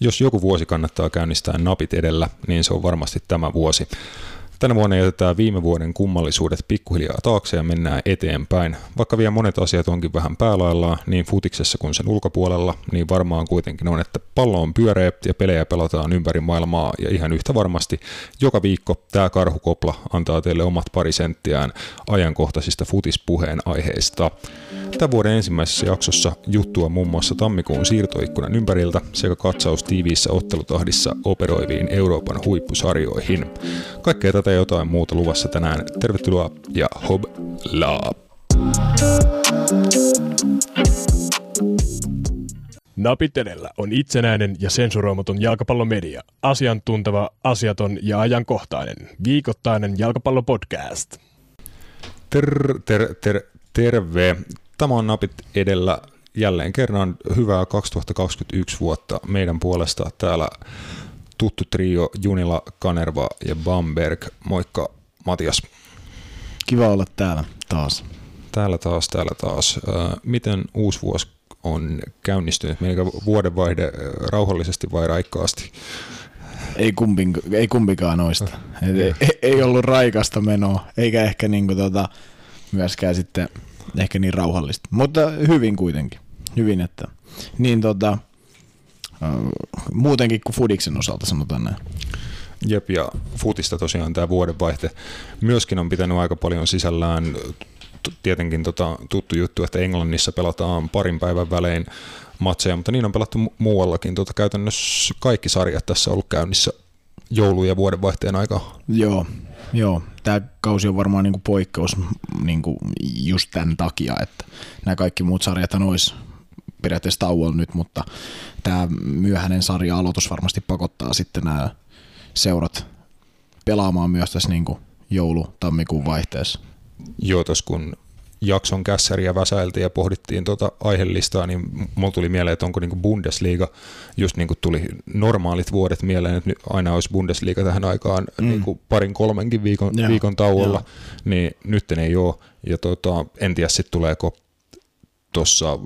Jos joku vuosi kannattaa käynnistää napit edellä, niin se on varmasti tämä vuosi. Tänä vuonna jätetään viime vuoden kummallisuudet pikkuhiljaa taakse ja mennään eteenpäin. Vaikka vielä monet asiat onkin vähän päälaillaan, niin futiksessa kuin sen ulkopuolella, niin varmaan kuitenkin on, että pallo on pyöreä ja pelejä pelataan ympäri maailmaa ja ihan yhtä varmasti joka viikko tämä karhukopla antaa teille omat pari senttiään ajankohtaisista futispuheen aiheista. Tämän vuoden ensimmäisessä jaksossa juttua muun muassa tammikuun siirtoikkunan ympäriltä sekä katsaus tiiviissä ottelutahdissa operoiviin Euroopan huippusarjoihin. Kaikkea ja jotain muuta luvassa tänään. Tervetuloa ja hob la! Napit edellä on itsenäinen ja sensuroimaton jalkapallomedia. Asiantunteva, asiaton ja ajankohtainen. Viikoittainen jalkapallopodcast. Ter, ter, ter, terve. Tämä on Napit edellä jälleen kerran hyvää 2021 vuotta meidän puolesta täällä tuttu trio Junila, Kanerva ja Bamberg. Moikka Matias. Kiva olla täällä taas. Täällä taas, täällä taas. Miten uusi vuosi on käynnistynyt? Menikö vuodenvaihde rauhallisesti vai raikkaasti? Ei, kumpin, ei kumpikaan noista. ei, ei, ollut raikasta menoa, eikä ehkä niinku tota, myöskään sitten ehkä niin rauhallista. Mutta hyvin kuitenkin. Hyvin, että niin tota, muutenkin kuin Fudiksen osalta sanotaan näin. Jep, ja futista tosiaan tämä vuodenvaihte myöskin on pitänyt aika paljon sisällään tietenkin tota, tuttu juttu, että Englannissa pelataan parin päivän välein matseja, mutta niin on pelattu mu- muuallakin. Tota, käytännössä kaikki sarjat tässä on ollut käynnissä joulu- ja vuodenvaihteen aikaa. Joo, joo. Tämä kausi on varmaan niinku poikkeus niinku just tämän takia, että nämä kaikki muut sarjat olisi periaatteessa tauolla nyt, mutta tämä myöhäinen sarja-aloitus varmasti pakottaa sitten nämä seurat pelaamaan myös tässä niin joulu-tammikuun vaihteessa. Joo, tuossa kun jakson kässäriä väsäiltiin ja pohdittiin tuota aihelistaa, niin mulla tuli mieleen, että onko niinku Bundesliga, just niin kuin tuli normaalit vuodet mieleen, että aina olisi Bundesliga tähän aikaan mm. niinku parin kolmenkin viikon, ja, viikon tauolla, ja. niin nyt ei ole. Ja tota, en tiedä sitten tuleeko tuossa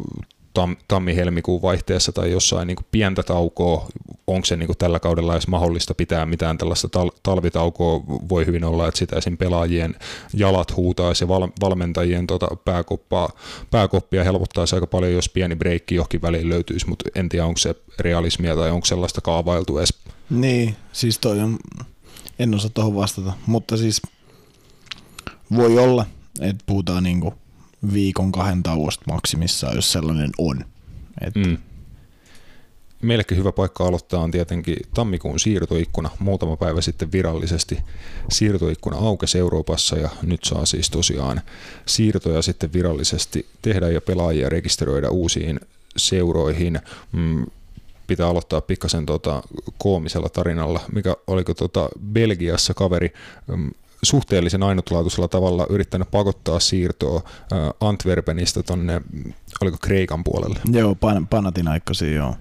tam, tammi-helmikuun vaihteessa tai jossain niin kuin pientä taukoa, onko se niin kuin tällä kaudella edes mahdollista pitää mitään tällaista tal- talvitaukoa, voi hyvin olla, että sitä esim. pelaajien jalat huutaisi ja val- valmentajien tota pääkoppaa, pääkoppia helpottaisi aika paljon, jos pieni breikki johonkin väliin löytyisi, mutta en tiedä, onko se realismia tai onko sellaista kaavailtu edes. Niin, siis toi on, en osaa tuohon vastata, mutta siis voi olla, että puhutaan niinku viikon kahden tauosta maksimissaan, jos sellainen on. Et. Mm. Meillekin hyvä paikka aloittaa on tietenkin tammikuun siirtoikkuna. Muutama päivä sitten virallisesti siirtoikkuna aukesi Euroopassa ja nyt saa siis tosiaan siirtoja sitten virallisesti tehdä ja pelaajia rekisteröidä uusiin seuroihin. Mm, pitää aloittaa pikkasen tota koomisella tarinalla, mikä oliko tota Belgiassa kaveri mm, suhteellisen ainutlaatuisella tavalla yrittänyt pakottaa siirtoa Antwerpenistä tonne, oliko Kreikan puolelle? Joo, pan, Panathinaikkosi, joo.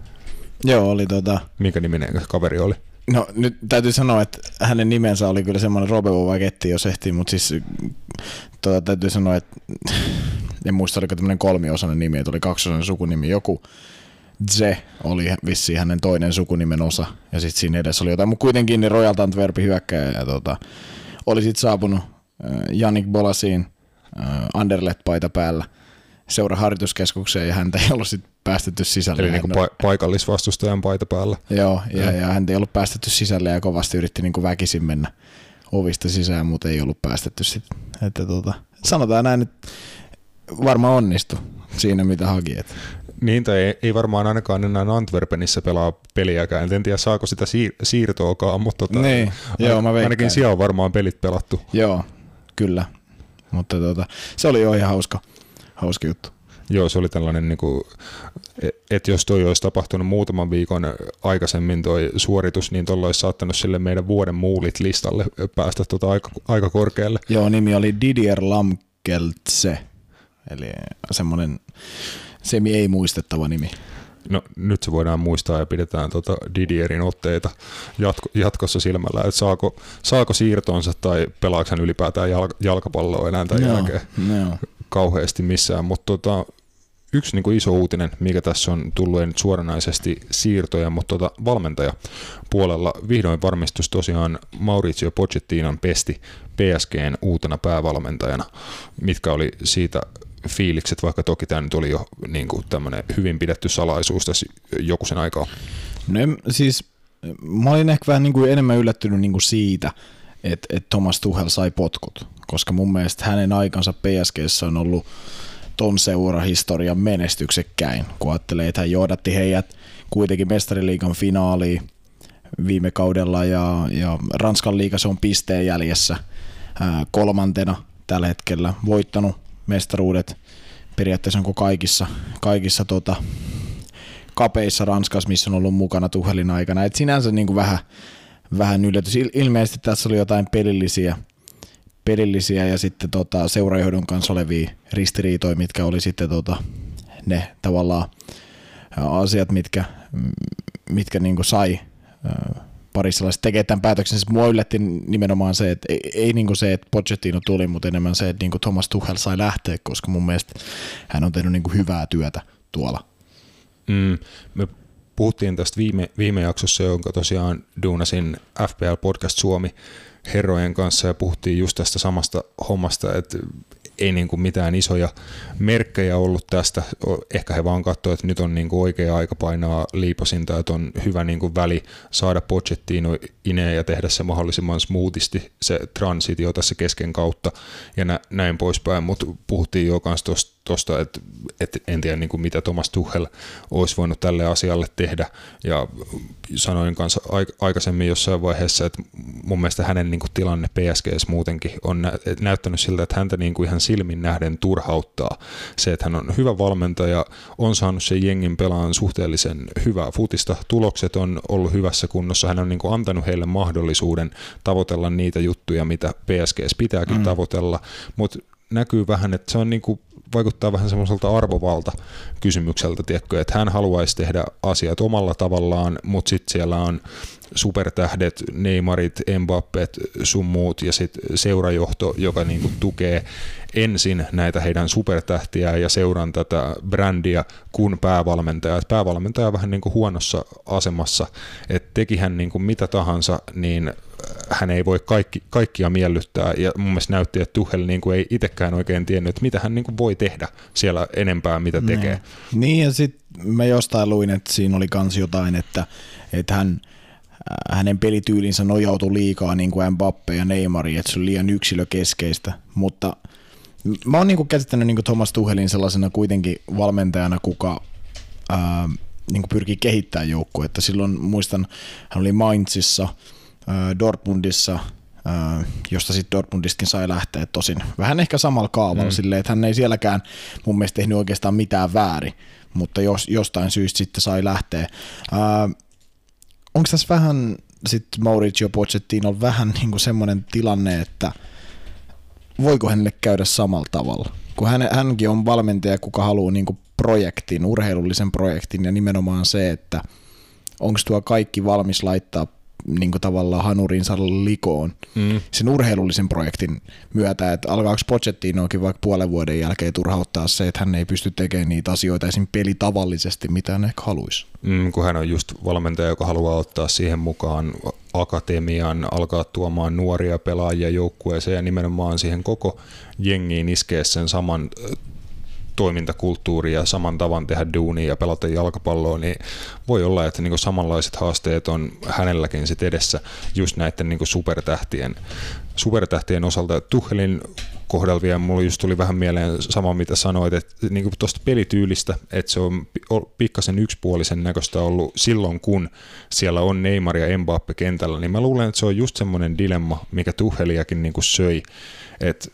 Joo, oli tota... Minkä niminen kaveri oli? No nyt täytyy sanoa, että hänen nimensä oli kyllä semmoinen Robevo Vagetti, jos ehtii, mutta siis tota, täytyy sanoa, että en muista oliko tämmöinen kolmiosainen nimi, että oli kaksiosainen sukunimi. Joku Ze oli vissiin hänen toinen sukunimen osa, ja sitten siinä edessä oli jotain, mutta kuitenkin niin Royal Antwerpin hyökkäjä, ja tota, oli sitten saapunut Janik Bolasiin Anderlet-paita päällä seuraharjoituskeskukseen ja häntä ei ollut sitten päästetty sisälle. Eli niin pa- paikallisvastustajan paita päällä. Joo, ja, ja. ja häntä ei ollut päästetty sisälle ja kovasti yritti niin kuin väkisin mennä ovista sisään, mutta ei ollut päästetty sitten. Että tota, sanotaan näin, että varmaan onnistu siinä, mitä haki. Että. Niin, tai ei, ei varmaan ainakaan enää Antwerpenissä pelaa peliäkään. En tiedä, saako sitä siir- siirtoakaan, mutta tota, niin, joo, mä ainakin siellä on varmaan pelit pelattu. Joo, kyllä. Mutta tota, se oli jo ihan hauska, hauska juttu. Joo, se oli tällainen, niin kuin, että jos toi olisi tapahtunut muutaman viikon aikaisemmin toi suoritus, niin tuolla olisi saattanut sille meidän vuoden muulit listalle päästä tota aika, aika korkealle. Joo, nimi oli Didier Lamkeltse, eli semmoinen semi ei muistettava nimi. No nyt se voidaan muistaa ja pidetään tota Didierin otteita jatko, jatkossa silmällä, että saako, saako siirtonsa tai pelaako hän ylipäätään jalk, jalkapalloa enää tämän no, jälkeen no. kauheasti missään, mutta tota, yksi niin kuin iso uutinen, mikä tässä on tullut, ei nyt suoranaisesti siirtoja, mutta tuota valmentaja puolella vihdoin varmistus tosiaan Maurizio Pochettinon pesti PSGn uutena päävalmentajana. Mitkä oli siitä fiilikset, vaikka toki tämä nyt oli jo niin kuin tämmöinen hyvin pidetty salaisuus tässä joku sen aikaa? No siis mä olin ehkä vähän niin kuin enemmän yllättynyt niin kuin siitä, että, että Thomas Tuchel sai potkut, koska mun mielestä hänen aikansa PSGssä on ollut ton seurahistorian menestyksekkäin, kun ajattelee, että hän johdatti heidät kuitenkin mestariliigan finaaliin viime kaudella ja, ja Ranskan liiga se on pisteen jäljessä kolmantena tällä hetkellä voittanut mestaruudet periaatteessa onko kaikissa, kaikissa tota, kapeissa Ranskassa, missä on ollut mukana Tuhelin aikana. Et sinänsä niin kuin vähän, vähän yllätys. Ilmeisesti tässä oli jotain pelillisiä, pelillisiä ja sitten tota, seurajohdon kanssa olevia ristiriitoja, mitkä oli sitten tota, ne tavallaan asiat, mitkä, mitkä niin kuin sai parissa tekee tämän päätöksen. Siis mua yllätti nimenomaan se, että ei, ei niin kuin se, että Pochettino tuli, mutta enemmän se, että niin kuin Thomas Tuchel sai lähteä, koska mun mielestä hän on tehnyt niin kuin hyvää työtä tuolla. Mm, me puhuttiin tästä viime, viime jaksossa, jonka tosiaan duunasin FPL Podcast Suomi herrojen kanssa ja puhuttiin just tästä samasta hommasta, että ei niin kuin mitään isoja merkkejä ollut tästä. Ehkä he vaan katsoivat, että nyt on niin kuin oikea aika painaa liipasinta, että on hyvä niin kuin väli saada Pochettino ineen ja tehdä se mahdollisimman smoothisti se transitio tässä kesken kautta ja nä, näin poispäin, mutta puhuttiin jo myös tuosta, että, että en tiedä niin kuin mitä Thomas Tuchel olisi voinut tälle asialle tehdä. Ja sanoin kanssa aikaisemmin jossain vaiheessa, että mun mielestä hänen niin kuin tilanne PSGs muutenkin on näyttänyt siltä, että häntä niin kuin ihan silmin nähden turhauttaa. Se, että hän on hyvä valmentaja, on saanut sen jengin pelaan suhteellisen hyvää futista, tulokset on ollut hyvässä kunnossa, hän on niin kuin antanut heille mahdollisuuden tavoitella niitä juttuja, mitä PSGs pitääkin mm. tavoitella, mutta näkyy vähän, että se on niin kuin vaikuttaa vähän semmoiselta arvovalta kysymykseltä, tiedätkö, että hän haluaisi tehdä asiat omalla tavallaan, mutta sitten siellä on supertähdet, Neymarit, Mbappet, sun muut ja sitten seurajohto, joka niinku tukee ensin näitä heidän supertähtiä ja seuran tätä brändiä kuin päävalmentaja. Et päävalmentaja on vähän niin kuin huonossa asemassa, että teki hän niin kuin mitä tahansa, niin hän ei voi kaikki, kaikkia miellyttää ja mun mielestä näytti, että Tuhel niin kuin ei itsekään oikein tiennyt, että mitä hän niin kuin voi tehdä siellä enempää, mitä niin. tekee. Niin, niin ja sitten mä jostain luin, että siinä oli kans jotain, että, että hän, hänen pelityylinsä nojautui liikaa niin kuin Mbappe ja Neymar, että se on liian yksilökeskeistä, mutta mä oon niin kuin käsittänyt niin kuin Thomas Tuhelin sellaisena kuitenkin valmentajana, kuka ää, niin kuin pyrkii kehittämään joukkuetta. Silloin muistan, hän oli Mainzissa, Dortmundissa, josta sitten Dortmundistakin sai lähteä tosin vähän ehkä samalla kaavalla mm. silleen, että hän ei sielläkään mun mielestä tehnyt oikeastaan mitään väärin, mutta jos, jostain syystä sitten sai lähteä. onko tässä vähän sitten Mauricio Pochettino vähän niin kuin semmoinen tilanne, että – voiko hänelle käydä samalla tavalla? Kun hän, hänkin on valmentaja, kuka haluaa niin kuin projektin, urheilullisen projektin ja nimenomaan se, että onko tuo kaikki valmis laittaa niin kuin tavallaan hanurinsa likoon mm. sen urheilullisen projektin myötä, että alkaako Pochettinoakin vaikka puolen vuoden jälkeen turhauttaa se, että hän ei pysty tekemään niitä asioita esim. pelitavallisesti, mitä hän ehkä haluaisi. Mm, kun hän on just valmentaja, joka haluaa ottaa siihen mukaan akatemian, alkaa tuomaan nuoria pelaajia joukkueeseen ja nimenomaan siihen koko jengiin iskee sen saman toimintakulttuuri ja saman tavan tehdä duunia ja pelata jalkapalloa, niin voi olla, että niin samanlaiset haasteet on hänelläkin sit edessä just näiden niin supertähtien, supertähtien osalta. Tuhelin kohdalla vielä mulla just tuli vähän mieleen sama, mitä sanoit, että niin tuosta pelityylistä, että se on pikkasen yksipuolisen näköistä ollut silloin, kun siellä on Neymar ja Mbappe kentällä, niin mä luulen, että se on just semmoinen dilemma, mikä Tuheliakin niin söi, että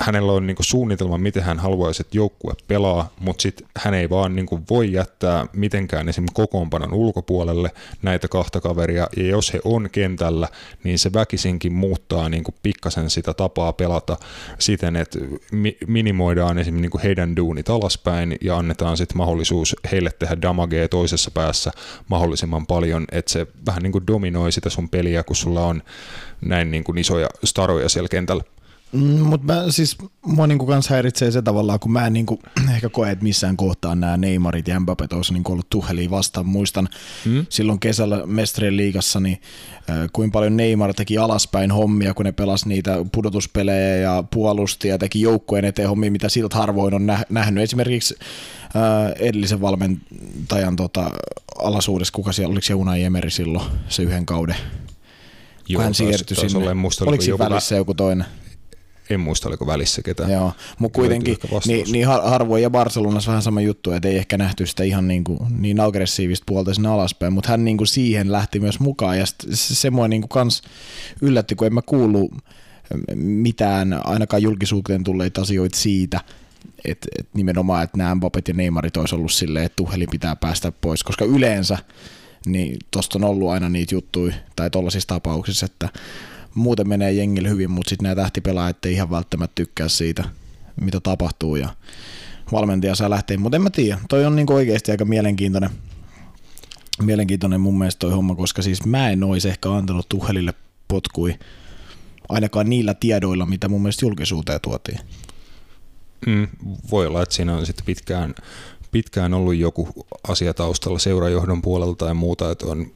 hänellä on niin suunnitelma, miten hän haluaisi, että joukkue pelaa, mutta sitten hän ei vaan niin voi jättää mitenkään esimerkiksi kokoonpanon ulkopuolelle näitä kahta kaveria, ja jos he on kentällä, niin se väkisinkin muuttaa niin pikkasen sitä tapaa pelata siten, että mi- minimoidaan esimerkiksi niin heidän duunit alaspäin ja annetaan sitten mahdollisuus heille tehdä damagea toisessa päässä mahdollisimman paljon, että se vähän niin dominoi sitä sun peliä, kun sulla on näin niin isoja staroja siellä kentällä. Mm, Mutta mä siis, mua niinku kans häiritsee se tavallaan, kun mä en niinku ehkä koe, että missään kohtaa nämä Neymarit ja Mbappet olisi niinku ollut Tuheliin vastaan. Muistan mm. silloin kesällä Mestrien liigassa, niin äh, kuinka paljon Neymar teki alaspäin hommia, kun ne pelas niitä pudotuspelejä ja puolusti ja teki joukkueen eteen hommia, mitä siltä harvoin on nä- nähnyt. Esimerkiksi äh, edellisen valmentajan tota, alasuudessa, kuka siellä, oliko se Unai Emeri silloin se yhden kauden? Joo, hän siirtyi sinne. Oliko siinä joku välissä joku toinen? En muista, oliko välissä ketään. Joo, mutta kuitenkin niin, niin har- harvoin ja Barcelonassa vähän sama juttu, että ei ehkä nähty sitä ihan niin, kuin, niin aggressiivista puolta sinne alaspäin, mutta hän niin kuin siihen lähti myös mukaan ja se, se mua niin kuin kans yllätti, kun en mä kuullut mitään ainakaan julkisuuteen tulleita asioita siitä, että et nimenomaan, että nämä Mbappet ja Neymarit olisi ollut silleen, että Tuhelin pitää päästä pois, koska yleensä niin tosta on ollut aina niitä juttuja tai tollaisissa tapauksissa, että muuten menee jengille hyvin, mutta sitten nämä tähtipelaajat ei ihan välttämättä tykkää siitä, mitä tapahtuu ja valmentaja saa lähteä, mutta en mä tiedä, toi on niinku oikeasti aika mielenkiintoinen, mielenkiintoinen mun mielestä toi homma, koska siis mä en olisi ehkä antanut Tuhelille potkui ainakaan niillä tiedoilla, mitä mun mielestä julkisuuteen tuotiin. Mm, voi olla, että siinä on sitten pitkään, pitkään ollut joku asia taustalla seurajohdon puolelta tai muuta, että on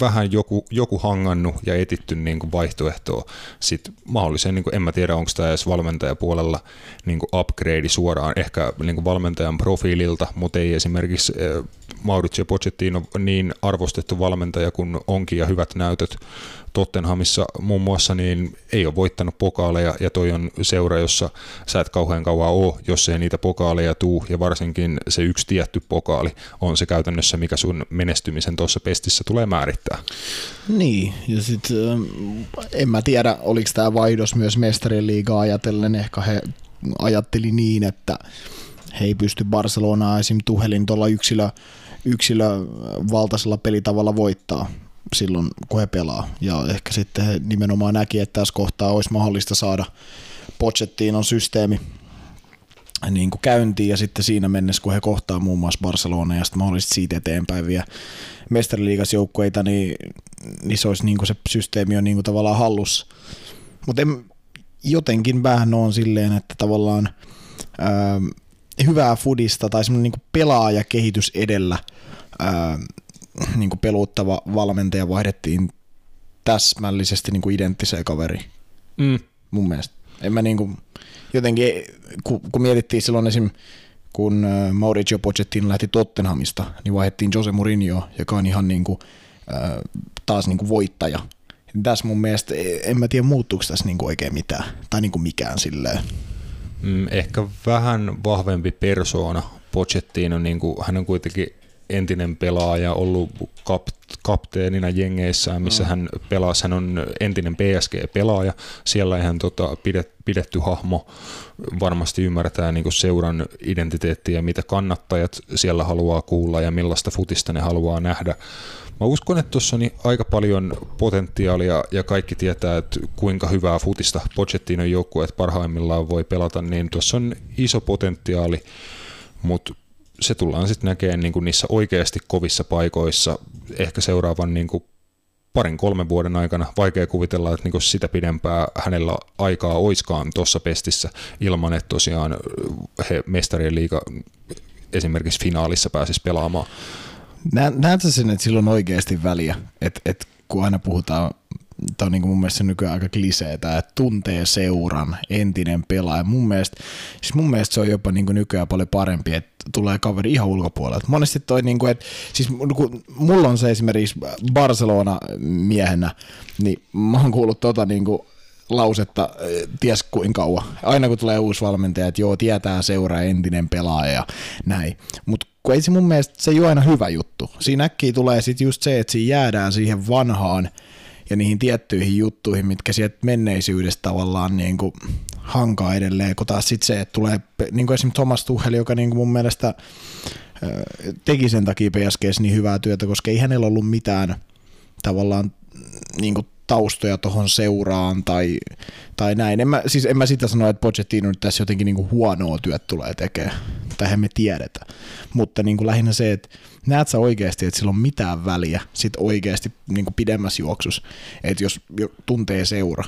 vähän joku, joku hangannut ja etitty niin kuin vaihtoehtoa. Sitten mahdollisen, niin kuin, en mä tiedä, onko tämä edes valmentajapuolella niin kuin upgrade suoraan ehkä niin kuin valmentajan profiililta, mutta ei esimerkiksi eh, Mauricio Pochettino niin arvostettu valmentaja kuin onkin ja hyvät näytöt Tottenhamissa muun muassa, niin ei ole voittanut pokaaleja ja toi on seura, jossa sä et kauhean kauan ole, jos ei niitä pokaaleja tuu ja varsinkin se yksi tietty pokaali on se käytännössä, mikä sun menestymisen tuossa pestissä tulee määrittää. Niin, ja sitten en mä tiedä, oliko tämä vaihdos myös mestarien liigaa ajatellen, ehkä he ajatteli niin, että he ei pysty Barcelonaa esim. Tuhelin tuolla yksilö, yksilövaltaisella pelitavalla voittaa silloin, kun he pelaa. Ja ehkä sitten he nimenomaan näki, että tässä kohtaa olisi mahdollista saada Pochettinon systeemi niin kuin käyntiin ja sitten siinä mennessä, kun he kohtaa muun muassa Barcelona ja sitten mahdollisesti siitä eteenpäin vielä mestariliigas joukkueita, niin, niin se olisi niin kuin se systeemi on niin kuin tavallaan hallussa. Mutta jotenkin vähän on silleen, että tavallaan ää, hyvää fudista tai semmoinen niin pelaajakehitys edellä ää, niin kuin peluuttava valmentaja vaihdettiin täsmällisesti niin kuin identtiseen kaveriin Mm. mun mielestä. En mä niinku, jotenkin, kun, kun mietittiin silloin esim. kun Mauricio Pochettino lähti Tottenhamista, niin vaihdettiin Jose Mourinho, joka on ihan niinku, äh, taas niinku voittaja. Tässä mun mielestä, en mä tiedä muuttuuko tässä niinku oikein mitään, tai niinku mikään silleen. Mm, ehkä vähän vahvempi persoona Pochettino, niin kuin, hän on kuitenkin entinen pelaaja, ollut kap, kapteenina jengeissään, missä mm. hän pelasi. Hän on entinen PSG-pelaaja. Siellä ihan tota, pidet, pidetty hahmo varmasti ymmärtää niin seuran identiteettiä, mitä kannattajat siellä haluaa kuulla ja millaista futista ne haluaa nähdä. Mä uskon, että tuossa on aika paljon potentiaalia ja kaikki tietää, että kuinka hyvää futista Pochettinon joukkueet parhaimmillaan voi pelata, niin tuossa on iso potentiaali, mutta se tullaan sitten näkemään niin kuin niissä oikeasti kovissa paikoissa ehkä seuraavan niin kuin parin kolmen vuoden aikana. Vaikea kuvitella, että niin kuin sitä pidempää hänellä aikaa oiskaan tuossa pestissä ilman, että tosiaan he mestarien liiga esimerkiksi finaalissa pääsisi pelaamaan. Näetkö sen, että sillä on oikeasti väliä, että, että kun aina puhutaan tämä on niin mun mielestä nykyään aika kliseetä, että tuntee seuran entinen pelaaja. Mun mielestä, siis mun mielestä se on jopa niin kuin nykyään paljon parempi, että tulee kaveri ihan ulkopuolelta. Monesti toi, niin kuin, että, siis kun mulla on se esimerkiksi Barcelona miehenä, niin mä oon kuullut tota niin kuin lausetta ties kuinka kauan. Aina kun tulee uusi valmentaja, että joo, tietää seuraa entinen pelaaja ja näin. Mutta kun ei se mun mielestä, se ei ole aina hyvä juttu. Siinä äkkiä tulee sitten just se, että siinä jäädään siihen vanhaan ja niihin tiettyihin juttuihin, mitkä sieltä menneisyydestä tavallaan niin kuin hankaa edelleen, kun taas sitten se, että tulee, niin kuin esimerkiksi Thomas Tuchel, joka niin kuin mun mielestä teki sen takia PSGs niin hyvää työtä, koska ei hänellä ollut mitään tavallaan niin kuin taustoja tuohon seuraan tai, tai näin. En mä, siis en mä sitä sano, että Pochettino nyt tässä jotenkin niin kuin huonoa työt tulee tekemään, tai me tiedetä. Mutta niin kuin lähinnä se, että näet sä oikeasti, että sillä on mitään väliä sit oikeasti niin kuin pidemmässä juoksussa, että jos tuntee seura.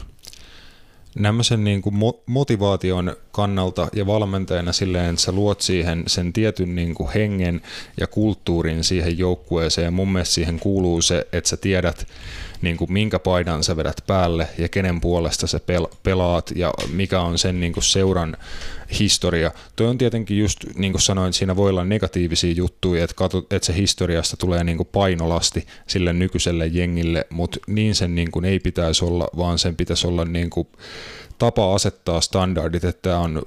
Nämmöisen niin kuin motivaation kannalta ja valmentajana silleen, että sä luot siihen sen tietyn niin kuin hengen ja kulttuurin siihen joukkueeseen. Mun mielestä siihen kuuluu se, että sä tiedät, niin kuin minkä paidan sä vedät päälle ja kenen puolesta sä pel- pelaat ja mikä on sen niin kuin seuran historia. Toi on tietenkin just, niin kuin sanoin, siinä voi olla negatiivisia juttuja, että, katsot, että se historiasta tulee niin kuin painolasti sille nykyiselle jengille, mutta niin sen niin kuin ei pitäisi olla, vaan sen pitäisi olla niin kuin tapa asettaa standardit, että tämä on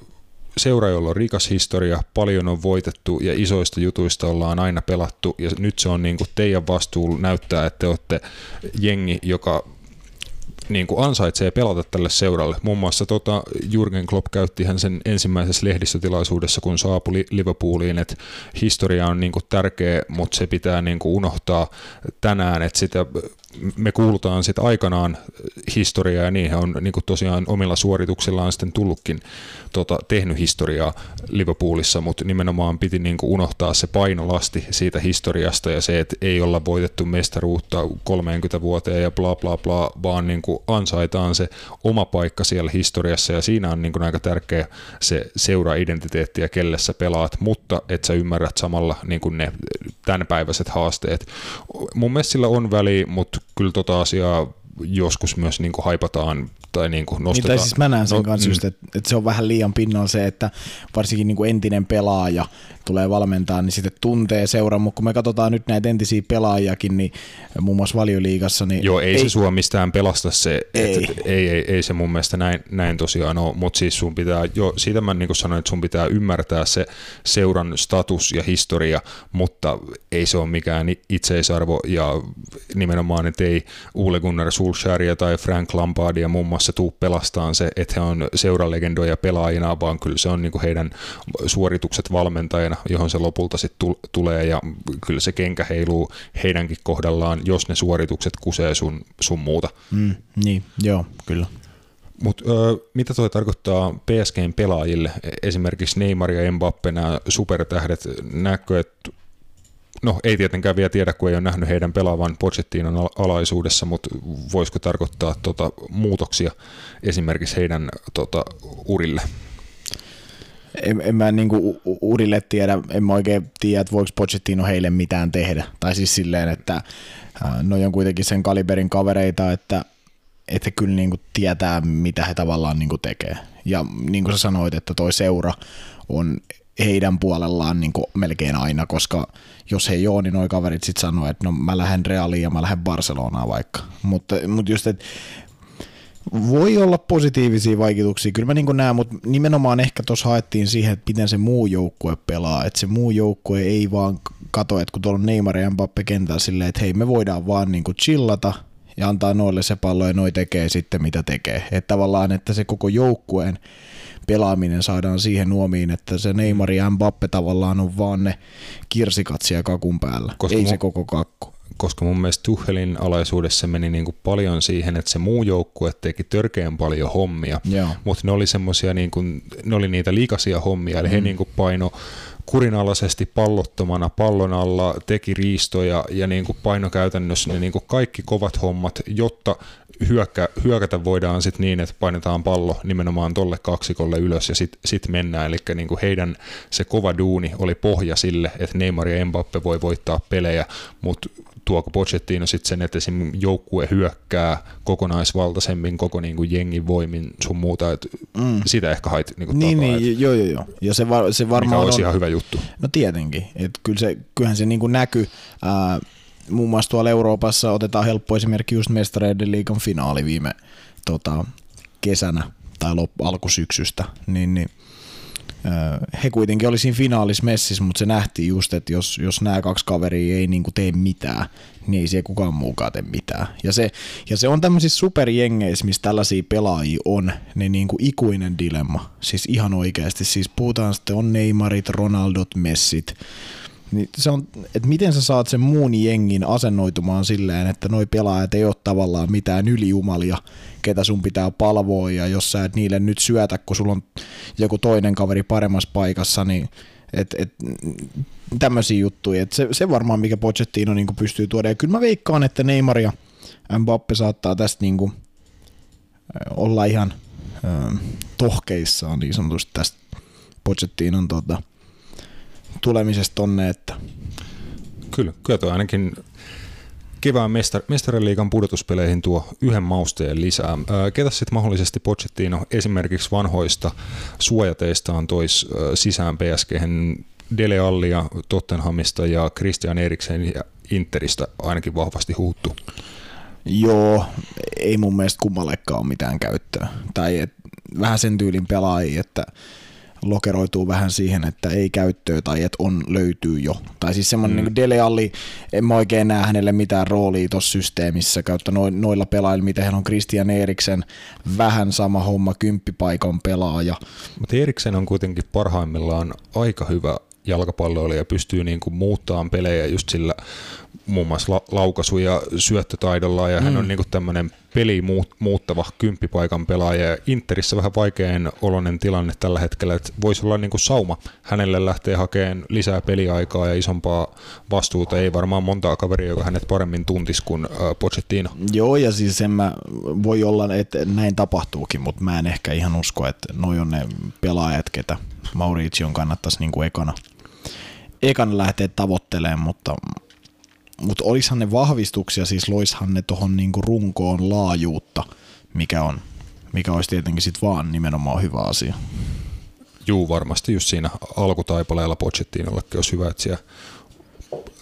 seura, jolla on rikas historia, paljon on voitettu ja isoista jutuista ollaan aina pelattu. Ja nyt se on niin kuin teidän vastuulla näyttää, että te olette jengi, joka niin kuin ansaitsee pelata tälle seuralle. Muun muassa tota, Jurgen Klopp käytti hän sen ensimmäisessä lehdistötilaisuudessa, kun saapui Liverpooliin, että historia on niin kuin tärkeä, mutta se pitää niin kuin unohtaa tänään, että sitä me kuulutaan sitten aikanaan historiaa ja niihin on niin kuin tosiaan omilla suorituksillaan sitten tullutkin tota, tehnyt historiaa Liverpoolissa, mutta nimenomaan piti niin kuin unohtaa se painolasti siitä historiasta ja se, että ei olla voitettu mestaruutta 30 vuoteen ja bla bla bla, vaan niin kuin ansaitaan se oma paikka siellä historiassa ja siinä on niin kuin aika tärkeä se seura-identiteetti ja kelle sä pelaat, mutta et sä ymmärrät samalla niin kuin ne tämänpäiväiset haasteet. Mun mielestä sillä on väli, mutta kyllä tota asiaa joskus myös niin kuin haipataan tai niin kuin nostetaan. Niin, tai siis mä näen sen no, kanssa mm. just, että, että se on vähän liian pinnalla se, että varsinkin niin kuin entinen pelaaja tulee valmentaa, niin sitten tuntee seuraa, mutta kun me katsotaan nyt näitä entisiä pelaajakin, niin muun muassa valioliigassa, niin... Joo, ei, ei se sua mistään pelasta se, ei. Et, ei, ei, ei, se mun mielestä näin, näin tosiaan ole, mutta siis sun pitää, jo, siitä mä niin kuin sanoin, että sun pitää ymmärtää se seuran status ja historia, mutta ei se ole mikään itseisarvo ja nimenomaan, että ei Ole Gunnar Solskjaeria tai Frank Lampardia muun muassa tuu pelastaan se, että he on seuralegendoja pelaajina, vaan kyllä se on niin kuin heidän suoritukset valmentajana johon se lopulta sitten tulee ja kyllä se kenkä heiluu heidänkin kohdallaan, jos ne suoritukset kusee sun, sun muuta. Mm, niin, joo, kyllä. Mutta mitä toi tarkoittaa PSGn pelaajille? Esimerkiksi Neymar ja Mbappe, nämä supertähdet, näkö, että no ei tietenkään vielä tiedä, kun ei ole nähnyt heidän pelaavan Pochettinon alaisuudessa, mutta voisiko tarkoittaa tota, muutoksia esimerkiksi heidän tota, urille? en, en mä niinku Urille tiedä, en mä oikein tiedä, että voiko Pochettino heille mitään tehdä. Tai siis silleen, että no on kuitenkin sen kaliberin kavereita, että, että kyllä niinku tietää, mitä he tavallaan niinku tekee. Ja niin kuin sä sanoit, että toi seura on heidän puolellaan niin kuin melkein aina, koska jos he ei ole, niin noi kaverit sitten sanoo, että no mä lähden Realiin ja mä lähden Barcelonaan vaikka. Mutta, mutta just, että voi olla positiivisia vaikutuksia, kyllä mä niin näen, mutta nimenomaan ehkä tuossa haettiin siihen, että miten se muu joukkue pelaa, että se muu joukkue ei vaan kato, että kun tuolla on Neymar ja Mbappe kentällä silleen, että hei me voidaan vaan niin kuin chillata ja antaa noille se pallo ja noi tekee sitten mitä tekee. Että tavallaan, että se koko joukkueen pelaaminen saadaan siihen nuomiin, että se Neymar ja Mbappe tavallaan on vaan ne kirsikat siellä kakun päällä, Koska ei mu- se koko kakku. koska mun mielestä Tuhelin alaisuudessa meni niin kuin paljon siihen, että se muu joukkue teki törkeän paljon hommia, mutta ne oli semmoisia, niin kuin, ne oli niitä liikasia hommia, eli mm. he niin kuin paino kurinalaisesti pallottomana pallon alla, teki riistoja ja niin kuin paino käytännössä ne niin kuin kaikki kovat hommat, jotta hyökkä, hyökätä voidaan sitten niin, että painetaan pallo nimenomaan tolle kaksikolle ylös ja sitten sit mennään. Eli niin kuin heidän se kova duuni oli pohja sille, että Neymar ja Mbappe voi voittaa pelejä, mutta tuoko Pochettino sitten sen, että esim. joukkue hyökkää kokonaisvaltaisemmin koko niin kuin jengin voimin sun muuta, että mm. sitä ehkä hait niin kuin niin, takaa, niin, joo, joo, joo. Ja se, var, se varmaan mikä olisi on, ihan hyvä juttu. No tietenkin, että kyllä se, kyllähän se niin kuin näkyy. Ää, muun muassa tuolla Euroopassa otetaan helppo esimerkki just mestareiden liikan finaali viime tota, kesänä tai lop- alkusyksystä, niin, niin he kuitenkin oli siinä finaalissa messissä, mutta se nähtiin just, että jos, jos nämä kaksi kaveria ei niin kuin tee mitään, niin ei siellä kukaan muukaan tee mitään. Ja se, ja se on tämmöisissä superjengeissä, missä tällaisia pelaajia on, niin kuin ikuinen dilemma. Siis ihan oikeasti. Siis puhutaan sitten on Neymarit, Ronaldot, Messit, niin se on, että miten sä saat sen muun jengin asennoitumaan silleen, että noi pelaajat ei ole tavallaan mitään ylijumalia, ketä sun pitää palvoa, ja jos sä et niille nyt syötä, kun sulla on joku toinen kaveri paremmassa paikassa, niin et, et, tämmöisiä juttuja. Et se, se varmaan, mikä Pochettino niin pystyy tuoda. Ja kyllä mä veikkaan, että Neymar ja Mbappe saattaa tästä niin kuin, olla ihan ö, tohkeissaan niin sanotusti tästä Pochettinon tota, tulemisesta tonne, että Kyllä, kyllä toi ainakin kevään mestar, pudotuspeleihin tuo yhden mausteen lisää. Ketä sitten mahdollisesti Pochettino esimerkiksi vanhoista suojateistaan tois sisään PSG Dele Allia Tottenhamista ja Christian Eriksen ja Interistä ainakin vahvasti huuttu. Joo, ei mun mielestä kummallekaan ole mitään käyttöä. Tai et, vähän sen tyylin pelaajia, että lokeroituu vähän siihen, että ei käyttöä tai että on löytyy jo. Tai siis semmoinen mm. niin Dele Alli, en mä oikein näe hänelle mitään roolia tuossa systeemissä kautta noilla pelaajilla, mitä hän on Christian Eriksen, vähän sama homma, kymppipaikan pelaaja. Mutta Eriksen on kuitenkin parhaimmillaan aika hyvä jalkapalloilija ja pystyy niin kuin muuttamaan pelejä just sillä muun muassa la- laukaisu- ja syöttötaidolla ja mm. hän on niin tämmöinen peli muuttava kymppipaikan pelaaja ja Interissä vähän vaikein oloinen tilanne tällä hetkellä, että voisi olla niin kuin sauma hänelle lähteä hakemaan lisää peliaikaa ja isompaa vastuuta. Ei varmaan montaa kaveria, joka hänet paremmin tuntisi kuin Pochettino. Joo, ja siis en mä, voi olla, että näin tapahtuukin, mutta mä en ehkä ihan usko, että noi on ne pelaajat, ketä Maurition kannattaisi niin kuin ekana, ekana lähteä tavoittelemaan, mutta mutta olisihan ne vahvistuksia, siis loishan ne tuohon niinku runkoon laajuutta, mikä on, mikä olisi tietenkin sitten vaan nimenomaan hyvä asia. Juu, varmasti just siinä alkutaipaleella Pochettinollekin olisi hyvä, että siellä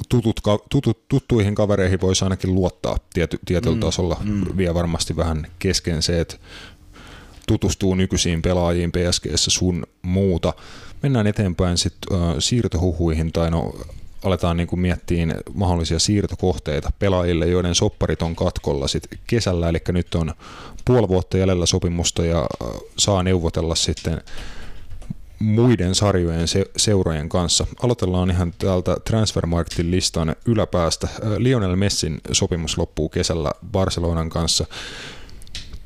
tutut, tutut, tuttuihin kavereihin voisi ainakin luottaa tiety, tietyllä mm, tasolla. Mm. Vie varmasti vähän kesken se, että tutustuu nykyisiin pelaajiin PSGssä sun muuta. Mennään eteenpäin sitten äh, siirtohuhuihin, tai no aletaan niin miettiä mahdollisia siirtokohteita pelaajille, joiden sopparit on katkolla sit kesällä, eli nyt on puoli vuotta jäljellä sopimusta ja äh, saa neuvotella sitten muiden sarjojen se- seurojen kanssa. Aloitellaan ihan täältä Transfermarktin listan yläpäästä. Äh, Lionel Messin sopimus loppuu kesällä Barcelonan kanssa.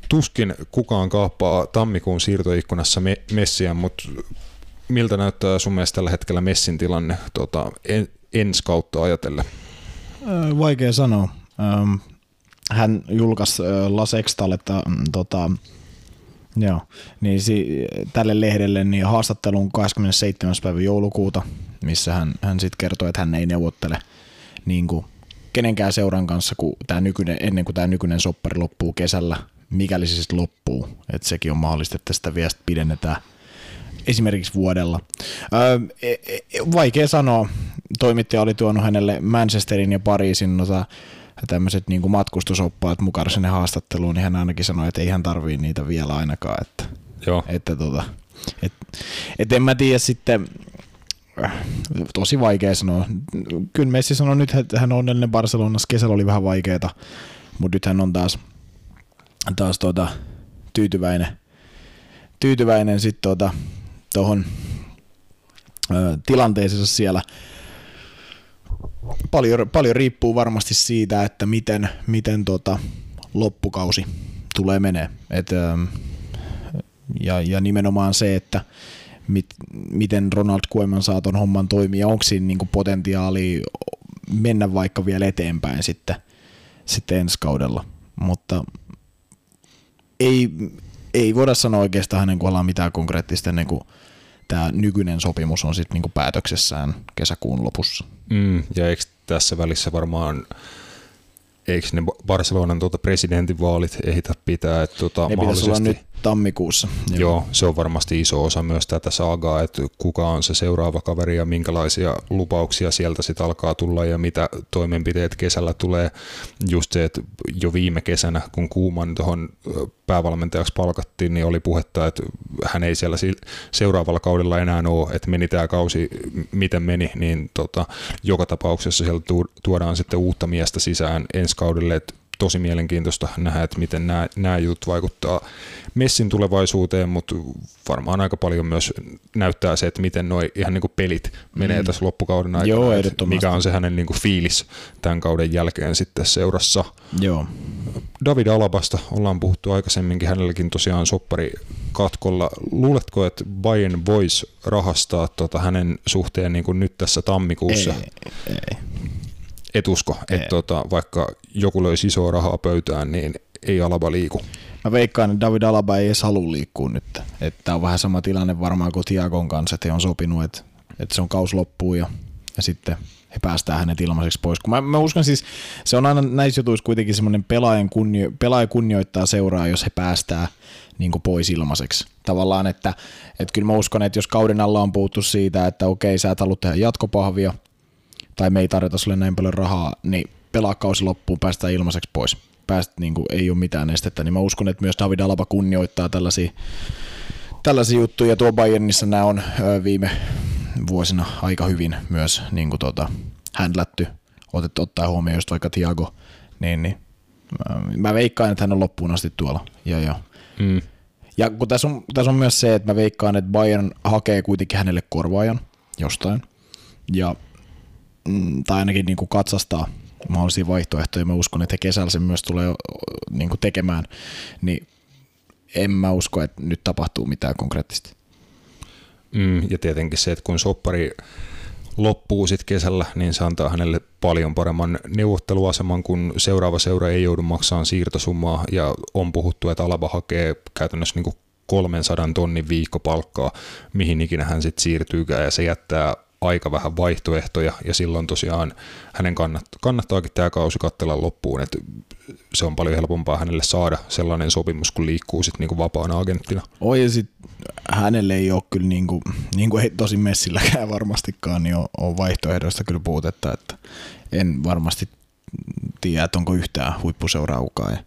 Tuskin kukaan kaappaa tammikuun siirtoikkunassa me- Messiä, mutta miltä näyttää sun mielestä tällä hetkellä Messin tilanne tota, ensi kautta ajatellen? Vaikea sanoa. Hän julkaisi La Sextalle, mm, tota, joo, niin si, tälle lehdelle niin haastattelun 27. päivä joulukuuta, missä hän, hän sitten kertoi, että hän ei neuvottele niin kuin kenenkään seuran kanssa kun tää nykyinen, ennen kuin tämä nykyinen soppari loppuu kesällä, mikäli se sitten loppuu. Että sekin on mahdollista, että sitä vielä pidennetään esimerkiksi vuodella. Öö, vaikea sanoa. Toimittaja oli tuonut hänelle Manchesterin ja Pariisin noita tämmöiset niin matkustusoppaat mukana sinne haastatteluun, niin hän ainakin sanoi, että ei hän tarvii niitä vielä ainakaan. Että, Joo. Että tota, et, et en mä tiedä sitten, tosi vaikea sanoa. Kyllä Messi sanoi nyt, että hän on onnellinen Barcelonassa, kesällä oli vähän vaikeeta, mutta nyt hän on taas, taas tuota, tyytyväinen, tyytyväinen sitten tuota, tuohon tilanteeseensa siellä. Paljon, paljon riippuu varmasti siitä, että miten, miten tota loppukausi tulee menee. Et, ja, ja nimenomaan se, että mit, miten Ronald Koeman saa ton homman toimia, onko siinä niinku potentiaali mennä vaikka vielä eteenpäin sitten, sitten ensi kaudella. Mutta ei, ei voida sanoa oikeastaan hänen kohdallaan mitään konkreettista ennen kuin tämä nykyinen sopimus on sitten niinku päätöksessään kesäkuun lopussa. Mm, ja eikö tässä välissä varmaan eikö ne Barcelonan tuota presidentinvaalit ehitä pitää? Että tuota, ne mahdollisesti... olla nyt tammikuussa. Joo. Joo, se on varmasti iso osa myös tätä saagaa, että kuka on se seuraava kaveri ja minkälaisia lupauksia sieltä sitten alkaa tulla ja mitä toimenpiteet kesällä tulee. Just se, että jo viime kesänä, kun Kuuman tuohon päävalmentajaksi palkattiin, niin oli puhetta, että hän ei siellä seuraavalla kaudella enää ole, että meni tämä kausi miten meni, niin tota, joka tapauksessa sieltä tuodaan sitten uutta miestä sisään ensi kaudelle, että tosi mielenkiintoista nähdä, että miten nämä, nämä jutut vaikuttaa Messin tulevaisuuteen, mutta varmaan aika paljon myös näyttää se, että miten nuo ihan niin kuin pelit menee mm. tässä loppukauden aikana. Joo, mikä on se hänen niin kuin fiilis tämän kauden jälkeen sitten seurassa. Joo. David Alabasta ollaan puhuttu aikaisemminkin, hänelläkin tosiaan soppari katkolla. Luuletko, että Bayern voisi rahastaa tota hänen suhteen niin kuin nyt tässä tammikuussa? Ei, ei et usko, että tota, vaikka joku löisi isoa rahaa pöytään, niin ei Alaba liiku? mä veikkaan, että David Alaba ei edes halua liikkua nyt. Että on vähän sama tilanne varmaan kuin Tiagon kanssa, että he on sopinut, että, että se on kaus loppuu ja, ja sitten he päästään hänet ilmaiseksi pois. Kun mä, mä uskon siis, se on aina näissä jutuissa kuitenkin semmoinen pelaajan kunnio, pelaaja kunnioittaa seuraa, jos he päästää niin pois ilmaiseksi. Tavallaan, että, että kyllä mä uskon, että jos kauden alla on puhuttu siitä, että okei, sä et halua tehdä jatkopahvia, tai me ei tarjota sulle näin paljon rahaa, niin pelaa kausi loppuun, päästään ilmaiseksi pois. Pääst, niin kuin, ei ole mitään estettä, niin mä uskon, että myös David Alaba kunnioittaa tällaisia, tällaisia juttuja. Tuo Bayernissa nämä on viime vuosina aika hyvin myös niin kuin, tota, händlätty, otettu ottaa huomioon just vaikka Tiago, niin, niin mä, veikkaan, että hän on loppuun asti tuolla. Ja, ja. Mm. ja kun tässä on, tässä on myös se, että mä veikkaan, että Bayern hakee kuitenkin hänelle korvaajan jostain, ja, tai ainakin niin kuin katsastaa mahdollisia vaihtoehtoja. Mä uskon, että he kesällä sen myös tulee niin kuin tekemään, niin en mä usko, että nyt tapahtuu mitään konkreettisesti. Mm, ja tietenkin se, että kun soppari loppuu sitten kesällä, niin se antaa hänelle paljon paremman neuvotteluaseman, kun seuraava seura ei joudu maksamaan siirtosummaa ja on puhuttu, että Alaba hakee käytännössä niin kuin 300 tonnin viikkopalkkaa, mihin ikinä hän sitten siirtyykään ja se jättää aika vähän vaihtoehtoja ja silloin tosiaan hänen kannat, kannattaakin tämä kausi katsella loppuun, että se on paljon helpompaa hänelle saada sellainen sopimus, kun liikkuu sitten niinku vapaana agenttina. Oi ja sitten hänelle ei ole kyllä niinku, niinku ei tosi messilläkään varmastikaan, niin on, on vaihtoehdoista kyllä puutetta, että en varmasti tiedä, että onko yhtään huippuseuraukaa ja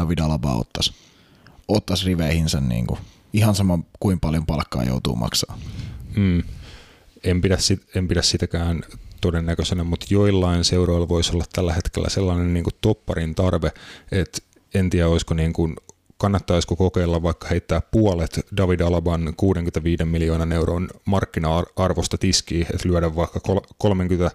David Alaba ottaisi ottais riveihinsä niinku, ihan sama kuin paljon palkkaa joutuu maksaa. Mm en pidä, sit, en pidä sitäkään todennäköisenä, mutta joillain seuroilla voisi olla tällä hetkellä sellainen niin kuin topparin tarve, että en tiedä, olisiko niin kuin, kannattaisiko kokeilla vaikka heittää puolet David Alaban 65 miljoonan euron markkina-arvosta tiskiin, että lyödä vaikka 30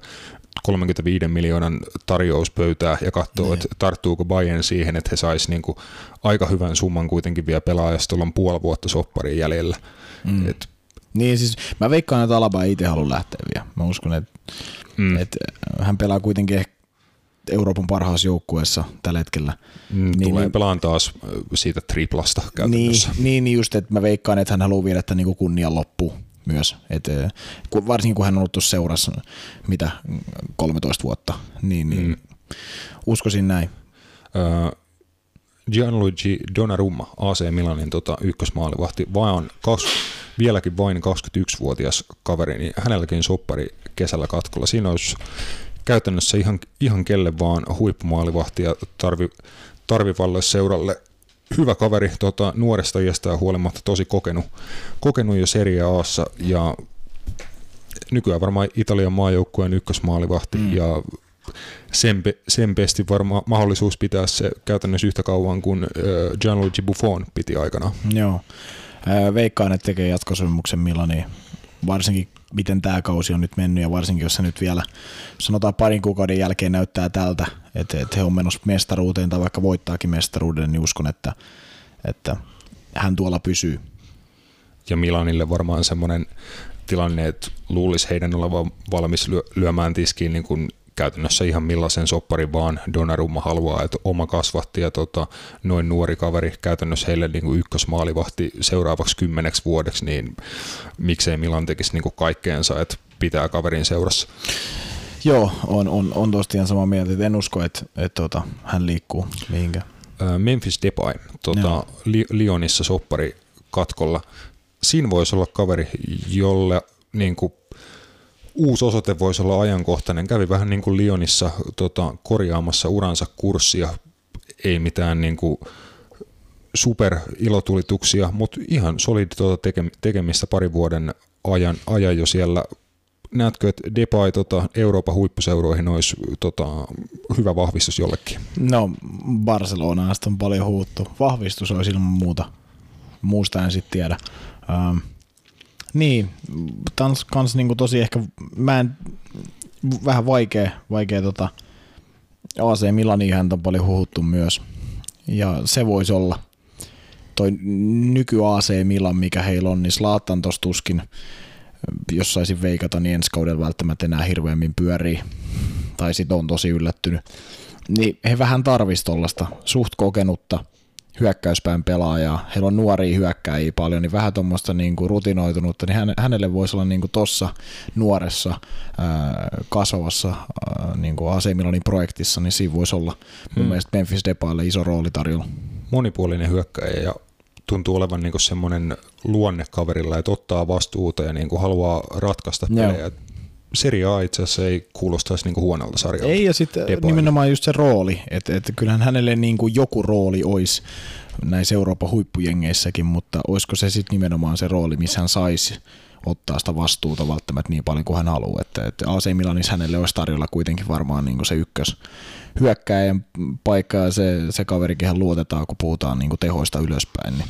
35 miljoonan tarjouspöytää ja katsoa, niin. että tarttuuko Bayern siihen, että he sais niinku aika hyvän summan kuitenkin vielä pelaajasta, on puoli vuotta soppariin jäljellä. Mm. Et niin siis mä veikkaan, että Alaba ei itse halua lähteä vielä. Mä uskon, että, mm. että hän pelaa kuitenkin ehkä Euroopan parhaassa joukkueessa tällä hetkellä. Mm, niin, tulee niin, pelaan taas siitä triplasta käytännössä. Niin, niin just, että mä veikkaan, että hän haluaa viedä tämän niin kunnian loppuun myös. Et, varsinkin kun hän on ollut tuossa seurassa mitä 13 vuotta, niin, niin mm. uskoisin näin. Uh, Gianluigi Donnarumma, AC Milanin tota, ykkösmaalivahti, vaan kaksi vieläkin vain 21-vuotias kaveri, niin hänelläkin soppari kesällä katkolla. Siinä olisi käytännössä ihan, ihan kelle vaan huippumaalivahti ja tarvi, tarvivalle seuralle hyvä kaveri tota, nuoresta iästä huolimatta tosi kokenut, kokenut jo Serie Aassa ja nykyään varmaan Italian maajoukkueen ykkösmaalivahti mm. ja sen, sen pesti varmaan mahdollisuus pitää se käytännössä yhtä kauan kuin Gianluigi Buffon piti aikana. Joo. Veikkaan, että tekee jatkosopimuksen Milaniin, varsinkin miten tämä kausi on nyt mennyt ja varsinkin jos se nyt vielä sanotaan parin kuukauden jälkeen näyttää tältä, että, että he on menossa mestaruuteen tai vaikka voittaakin mestaruuden, niin uskon, että, että hän tuolla pysyy. Ja Milanille varmaan semmoinen tilanne, että luulisi heidän olevan valmis lyömään tiskiin niin kuin käytännössä ihan millaisen soppari vaan Donnarumma haluaa, että oma kasvatti ja tota, noin nuori kaveri käytännössä heille niin kuin ykkösmaalivahti seuraavaksi kymmeneksi vuodeksi, niin miksei Milan tekisi niin kuin kaikkeensa, että pitää kaverin seurassa. Joo, on, on, on tosta ihan samaa mieltä, että en usko, että, että, että tota, hän liikkuu mihinkään. Memphis Depay, tota, Lionissa soppari katkolla. Siinä voisi olla kaveri, jolle niin kuin uusi osoite voisi olla ajankohtainen. Kävi vähän niin kuin Lionissa tota, korjaamassa uransa kurssia, ei mitään niin kuin super ilotulituksia, mutta ihan solidi tuota tekemistä pari vuoden ajan, ajan jo siellä. Näetkö, että Depay tota, Euroopan huippuseuroihin olisi tota, hyvä vahvistus jollekin? No, Barcelonasta on paljon huuttu. Vahvistus olisi ilman muuta. Muusta en sitten tiedä. Um, niin, on kans niinku tosi ehkä, mä en, vähän vaikea, vaikea tota, AC Milani häntä on paljon huhuttu myös. Ja se voisi olla toi nyky AC Milan, mikä heillä on, niin Slaattan tuossa tuskin, jos saisin veikata, niin ensi kaudella välttämättä enää hirveämmin pyörii. Tai sit on tosi yllättynyt. Niin he vähän tarvisi tuollaista suht kokenutta, hyökkäyspään pelaajaa. Heillä on nuoria hyökkäjiä paljon, niin vähän tuommoista niin kuin rutinoitunutta, niin hänelle voisi olla niin tuossa nuoressa ää, kasvavassa ää, niin kuin AC Milanin projektissa, niin siinä voisi olla mun hmm. mielestä Memphis Depaille iso rooli tarjolla. Monipuolinen hyökkäjä ja tuntuu olevan niin semmoinen luonne kaverilla, että ottaa vastuuta ja niin kuin haluaa ratkaista pelejä. Joo. Serie A itse asiassa ei kuulostaisi niin kuin huonolta sarjalta. Ei, ja sitten nimenomaan just se rooli, että, että kyllähän hänelle niin kuin joku rooli olisi näissä Euroopan huippujengeissäkin, mutta olisiko se sitten nimenomaan se rooli, missä hän saisi ottaa sitä vastuuta välttämättä niin paljon kuin hän haluaa. Että, että AC Milanissa hänelle olisi tarjolla kuitenkin varmaan niin kuin se ykkös hyökkääjän paikka ja se, se kaverikin luotetaan, kun puhutaan niin kuin tehoista ylöspäin, niin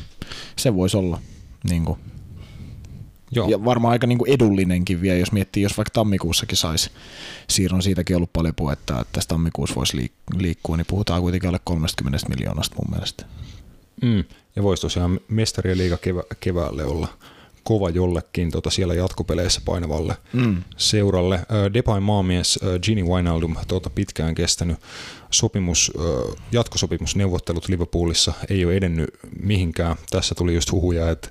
se voisi olla niin kuin Joo. Ja varmaan aika niin kuin edullinenkin vielä, jos miettii, jos vaikka tammikuussakin saisi siirron, siitäkin ollut paljon puhetta, että tässä tammikuussa voisi liik- liikkua, niin puhutaan kuitenkin alle 30 miljoonasta mun mielestä. Mm. Ja voisi tosiaan mestarien liiga kevä- keväälle olla kova jollekin tota siellä jatkopeleissä painavalle mm. seuralle. Depain maamies Gini Wijnaldum tuota pitkään kestänyt sopimus, jatkosopimusneuvottelut Liverpoolissa ei ole edennyt mihinkään. Tässä tuli just huhuja, että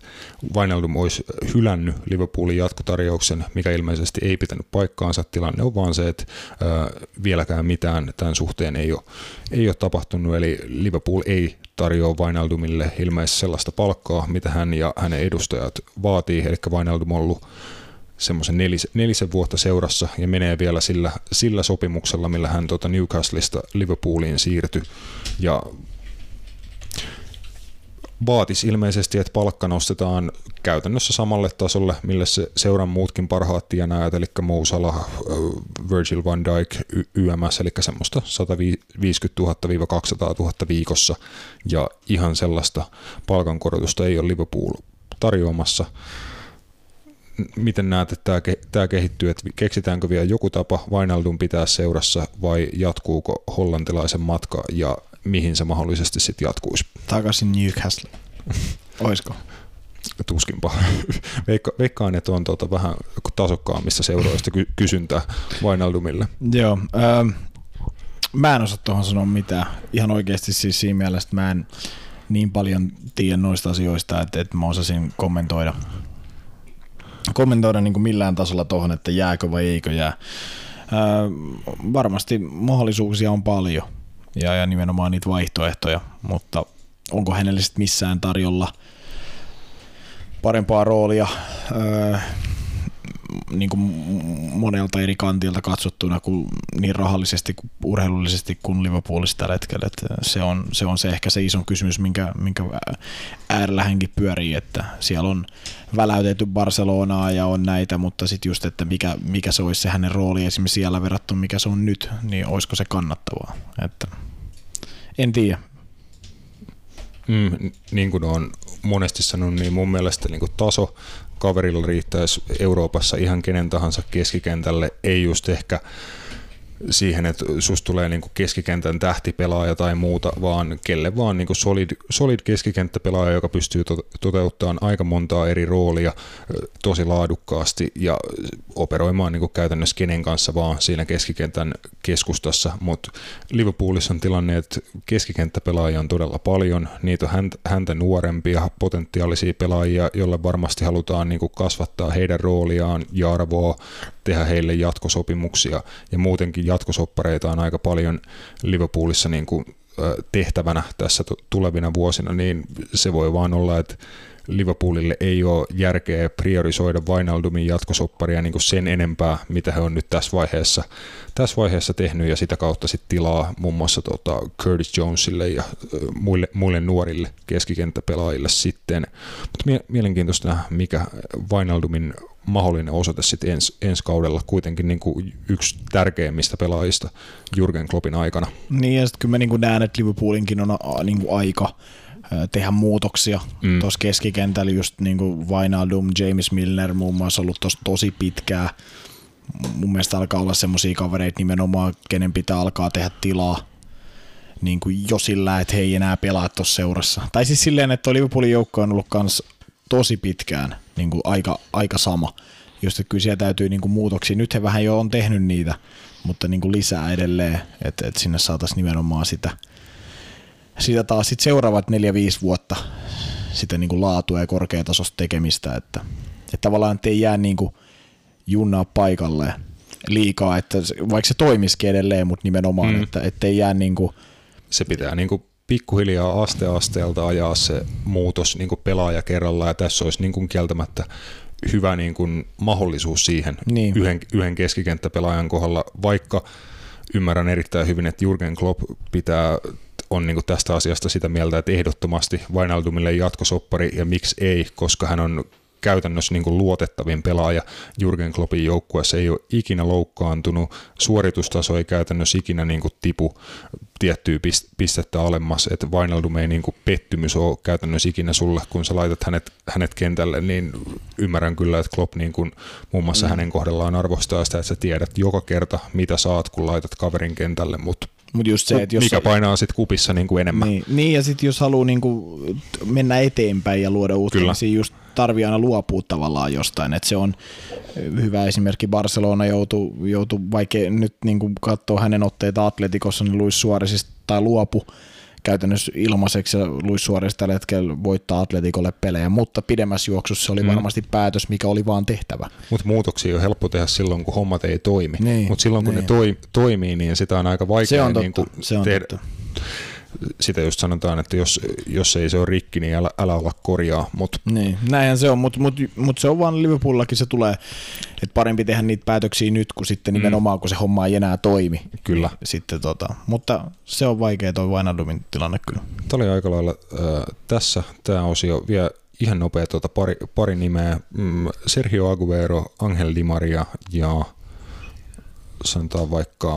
Wijnaldum olisi hylännyt Liverpoolin jatkotarjouksen, mikä ilmeisesti ei pitänyt paikkaansa. Tilanne on vaan se, että vieläkään mitään tämän suhteen ei ole, ei ole tapahtunut, eli Liverpool ei tarjoaa Wijnaldumille ilmeisesti sellaista palkkaa, mitä hän ja hänen edustajat vaatii, eli Wijnaldum on ollut semmoisen nelis, nelisen vuotta seurassa ja menee vielä sillä, sillä sopimuksella, millä hän tuota Newcastleista Liverpooliin siirtyi. Ja vaatisi ilmeisesti, että palkka nostetaan käytännössä samalle tasolle, millä se seuran muutkin parhaat tienaajat, eli Mo Salah, Virgil van Dijk, YMS, eli semmoista 150 000-200 000 viikossa, ja ihan sellaista palkankorotusta ei ole Liverpool tarjoamassa miten näet, että tämä, kehittyy, että keksitäänkö vielä joku tapa Vainaldun pitää seurassa vai jatkuuko hollantilaisen matka ja mihin se mahdollisesti sitten jatkuisi? Takaisin Newcastle. Oisko? Tuskinpa. Veikka, veikkaan, että on tuota vähän tasokkaammista seuroista ky- kysyntää Vainaldumille. Joo. Ähm, mä en osaa tuohon sanoa mitään. Ihan oikeasti siis siinä mielessä, mä en niin paljon tiedä noista asioista, että, että mä osasin kommentoida kommentoida niin kuin millään tasolla tuohon, että jääkö vai eikö jää. Ää, varmasti mahdollisuuksia on paljon ja, ja nimenomaan niitä vaihtoehtoja, mutta onko hänelle sitten missään tarjolla parempaa roolia? Ää, niin kuin monelta eri kantilta katsottuna kuin niin rahallisesti kuin urheilullisesti kuin Liverpoolissa tällä hetkellä. Se, on, se on se ehkä se iso kysymys, minkä, minkä äärellä hänkin pyörii, että siellä on väläytetty Barcelonaa ja on näitä, mutta sitten just, että mikä, mikä se olisi se hänen rooli esimerkiksi siellä verrattuna, mikä se on nyt, niin olisiko se kannattavaa. Että en tiedä. Mm, niin kuin on monesti sanonut, niin mun mielestä niin kuin taso kaverilla riittäisi Euroopassa ihan kenen tahansa keskikentälle, ei just ehkä siihen, että susta tulee niin keskikentän tähtipelaaja tai muuta, vaan kelle vaan niin solid, solid keskikenttäpelaaja, joka pystyy to- toteuttamaan aika montaa eri roolia tosi laadukkaasti ja operoimaan niin käytännössä kenen kanssa vaan siinä keskikentän keskustassa, mutta Liverpoolissa on tilanne, että keskikenttäpelaajia on todella paljon, niitä on häntä nuorempia potentiaalisia pelaajia, joille varmasti halutaan niin kasvattaa heidän rooliaan ja arvoa, tehdä heille jatkosopimuksia. Ja muutenkin jatkosoppareita on aika paljon Liverpoolissa niin kuin tehtävänä tässä tulevina vuosina, niin se voi vaan olla, että Liverpoolille ei ole järkeä priorisoida Wijnaldumin jatkosopparia niin kuin sen enempää, mitä he on nyt tässä vaiheessa, tässä vaiheessa tehnyt. Ja sitä kautta sitten tilaa muun muassa tota Curtis Jonesille ja muille, muille nuorille keskikenttäpelaajille sitten. Mutta mielenkiintoista mikä Wijnaldumin mahdollinen osoite sitten ens, ensi kaudella kuitenkin niin kuin yksi tärkeimmistä pelaajista Jurgen Kloppin aikana. Niin ja sitten kyllä mä niin kuin näen, että Liverpoolinkin on a, niin kuin aika tehdä muutoksia mm. tuossa keskikentällä, just niin kuin Wijnaldum, James Milner muun muassa ollut tuossa tosi pitkää. Mun mielestä alkaa olla semmoisia kavereita nimenomaan, kenen pitää alkaa tehdä tilaa niin kuin jo sillä, että he ei enää pelaa tuossa seurassa. Tai siis silleen, että Liverpoolin joukko on ollut kans tosi pitkään niin kuin aika, aika sama. Just, että kyllä siellä täytyy niin kuin muutoksia. Nyt he vähän jo on tehnyt niitä, mutta niin kuin lisää edelleen, että, että sinne saataisiin nimenomaan sitä, sitä taas sit seuraavat neljä, viisi vuotta sitä niin kuin laatua ja korkeatasosta tekemistä, että, että tavallaan ei jää niin kuin junnaa paikalle liikaa, että vaikka se toimisikin edelleen, mutta nimenomaan, mm. että ettei jää niin kuin, Se pitää niin kuin pikkuhiljaa aste asteelta ajaa se muutos niin kuin pelaaja kerrallaan, ja tässä olisi niin kuin kieltämättä hyvä niin kuin mahdollisuus siihen Niin. yhden, yhden keskikenttäpelaajan kohdalla, vaikka ymmärrän erittäin hyvin, että Jurgen Klopp pitää on niin tästä asiasta sitä mieltä, että ehdottomasti Wijnaldumille jatkosoppari ja miksi ei, koska hän on käytännössä niin kuin luotettavin pelaaja Jurgen Kloppin joukkueessa, ei ole ikinä loukkaantunut, suoritustaso ei käytännössä ikinä niin kuin tipu tiettyä pist- pistettä alemmas, että Wijnaldum ei niin kuin pettymys ole käytännössä ikinä sulle, kun sä laitat hänet, hänet kentälle, niin ymmärrän kyllä, että Klopp niin kuin muun muassa mm. hänen kohdallaan arvostaa sitä, että sä tiedät joka kerta, mitä saat, kun laitat kaverin kentälle, mutta mutta just se, että jos mikä painaa sitten kupissa niin kuin enemmän. Niin, niin ja sitten jos haluaa niinku mennä eteenpäin ja luoda uutta, Kyllä. niin just tarvii aina luopua tavallaan jostain. Et se on hyvä esimerkki. Barcelona joutuu, joutu, vaikka nyt niinku katsoo hänen otteita Atletikossa, niin Luis Suarezista tai luopu käytännössä ilmaiseksi ja Luis Suarez tällä hetkellä voittaa Atletikolle pelejä, mutta pidemmässä juoksussa se oli Mm. varmasti päätös, mikä oli vaan tehtävä. Mutta muutoksia on helppo tehdä silloin, kun hommat ei toimi. Niin, Mutta silloin, kun niin. ne toi, toimii, niin sitä on aika vaikea Se on totta, niin kuin se on tehdä. totta. Sitä just sanotaan, että jos, jos ei se ole rikki, niin älä, älä olla korjaa. Mutta Niin, näinhän se on, mutta mut, mut se on vaan Liverpoolillakin se tulee, että parempi tehdä niitä päätöksiä nyt, kun sitten nimenomaan, kun se homma ei enää toimi. Kyllä. Niin Sitten tota, mutta se on vaikea toi Wijnaldumin tilanne kyllä. Tämä oli aika lailla äh, tässä tämä osio. Vielä ihan nopea tuota pari, pari nimeä. Mm, Sergio Aguero, Angel Di Maria ja sanotaan vaikka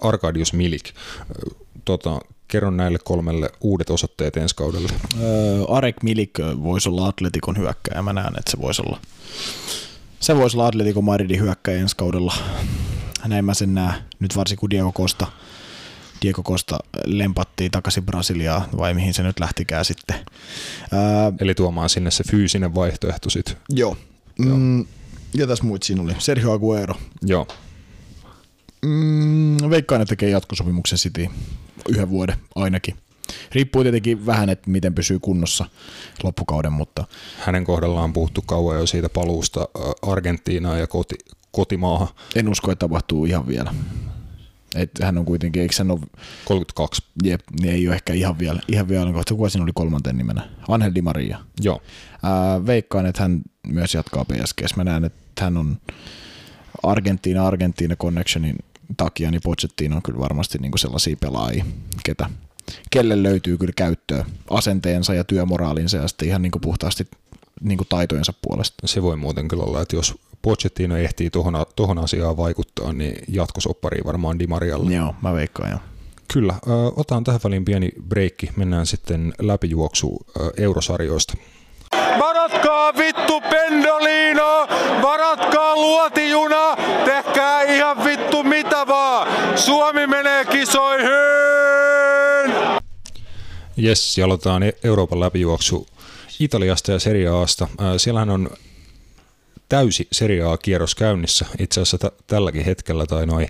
Arkadius Milik. Tota, kerron näille kolmelle uudet osoitteet ensi kaudelle. Öö, Arek Milik voisi olla Atletikon hyökkäjä, mä näen, että se voisi olla se voisi olla Atletico Madridin hyökkäjä ensi kaudella. Näin mä sen näen, nyt varsinkin kun Diego Costa, Diego Costa lempattiin takaisin Brasiliaan, vai mihin se nyt lähtikään sitten. Öö, Eli tuomaan sinne se fyysinen vaihtoehto sitten. Joo. Mm, ja tässä muut siinä oli. Sergio Aguero. Joo, Mm, veikkaan, että tekee jatkosopimuksen City yhden vuoden ainakin. Riippuu tietenkin vähän, että miten pysyy kunnossa loppukauden, mutta hänen kohdallaan on puhuttu kauan jo siitä paluusta Argentiinaan ja koti, kotimaahan. en usko, että tapahtuu ihan vielä. Et hän on kuitenkin, eikö hän ole, 32. jep, niin ei ole ehkä ihan vielä, ihan vielä kohta, kuka siinä oli kolmanten nimenä? Angel Di Maria. Joo, Ää, veikkaan, että hän myös jatkaa PSGs. Mä näen, että hän on Argentiina Argentiina Connectionin takia, niin Pochettino on kyllä varmasti niin sellaisia pelaajia, ketä, kelle löytyy kyllä käyttöä asenteensa ja työmoraalinsa ja sitten ihan niin puhtaasti niin taitojensa puolesta. se voi muuten kyllä olla, että jos Pochettino ehtii tohon, tohon asiaan vaikuttaa, niin jatkosoppari varmaan Di Marialle. Joo, mä veikkaan joo. Kyllä, otan tähän väliin pieni breikki, mennään sitten läpijuoksu eurosarjoista. Varatkaa vittu pendolino, varatkaa luotijuna, tehkää ihan. Suomi menee kisoihin! Jes, aloitetaan E- Euroopan läpijuoksu Italiasta ja Serie Asta. Äh, Siellähän on täysi Serie A-kierros käynnissä. Itse asiassa t- tälläkin hetkellä tai noin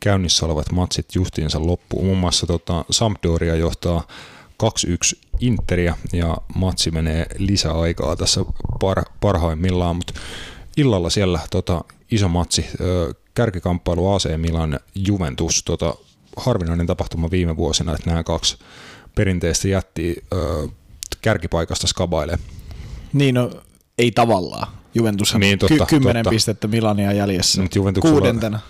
käynnissä olevat matsit justiinsa loppuun. Muun muassa tota, Sampdoria johtaa 2-1 Interia ja matsi menee lisäaikaa tässä par, parhaimmillaan, mutta illalla siellä tota, iso matsi, kärkikamppailu AC Milan Juventus, tota, harvinainen tapahtuma viime vuosina, että nämä kaksi perinteistä jätti ö, kärkipaikasta skabailee. Niin no, ei tavallaan. Juventus on Niin, totta, ky- kymmenen totta. pistettä Milania jäljessä. Nyt Kuudentena.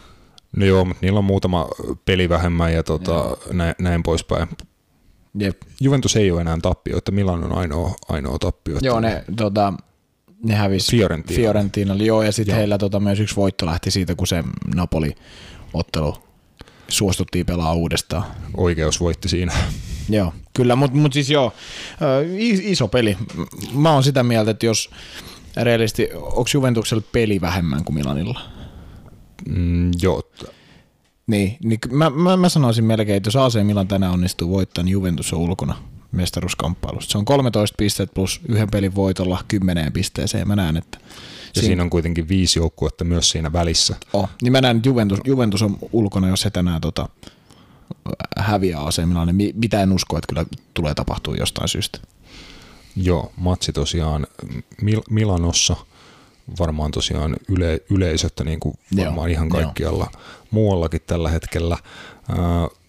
No joo, mutta niillä on muutama peli vähemmän ja tota, näin, näin poispäin. Jep. Juventus ei ole enää tappio, että Milan on ainoa, ainoa tappio. Joo, ne, tota, ne hävisi Fiorentina. Fiorentinalle. Joo, ja sitten heillä tota, myös yksi voitto lähti siitä, kun se Napoli-ottelu suostuttiin pelaa uudestaan. Oikeus voitti siinä. Joo, kyllä, mutta mut siis joo, iso peli. Mä oon sitä mieltä, että jos realisti, onko Juventuksella peli vähemmän kuin Milanilla? Mm, joo, Niin, niin mä, mä, mä sanoisin melkein, että jos AC Milan tänään onnistuu voittamaan, niin Juventus on ulkona mestaruuskamppailusta. Se on 13 pistettä plus yhden pelin voitolla 10 pisteeseen. Mä näen, että ja siinä on kuitenkin viisi joukkuetta myös siinä välissä. Oh, niin mä näen, että Juventus, Juventus on ulkona, jos he tänään tota, häviää AC Milan, niin mitä en usko, että kyllä tulee tapahtuu jostain syystä. Joo, matsi tosiaan Mil- Milanossa, varmaan tosiaan yle- yleisöttä niin kuin varmaan Joo, ihan kaikkialla muuallakin tällä hetkellä. Ää,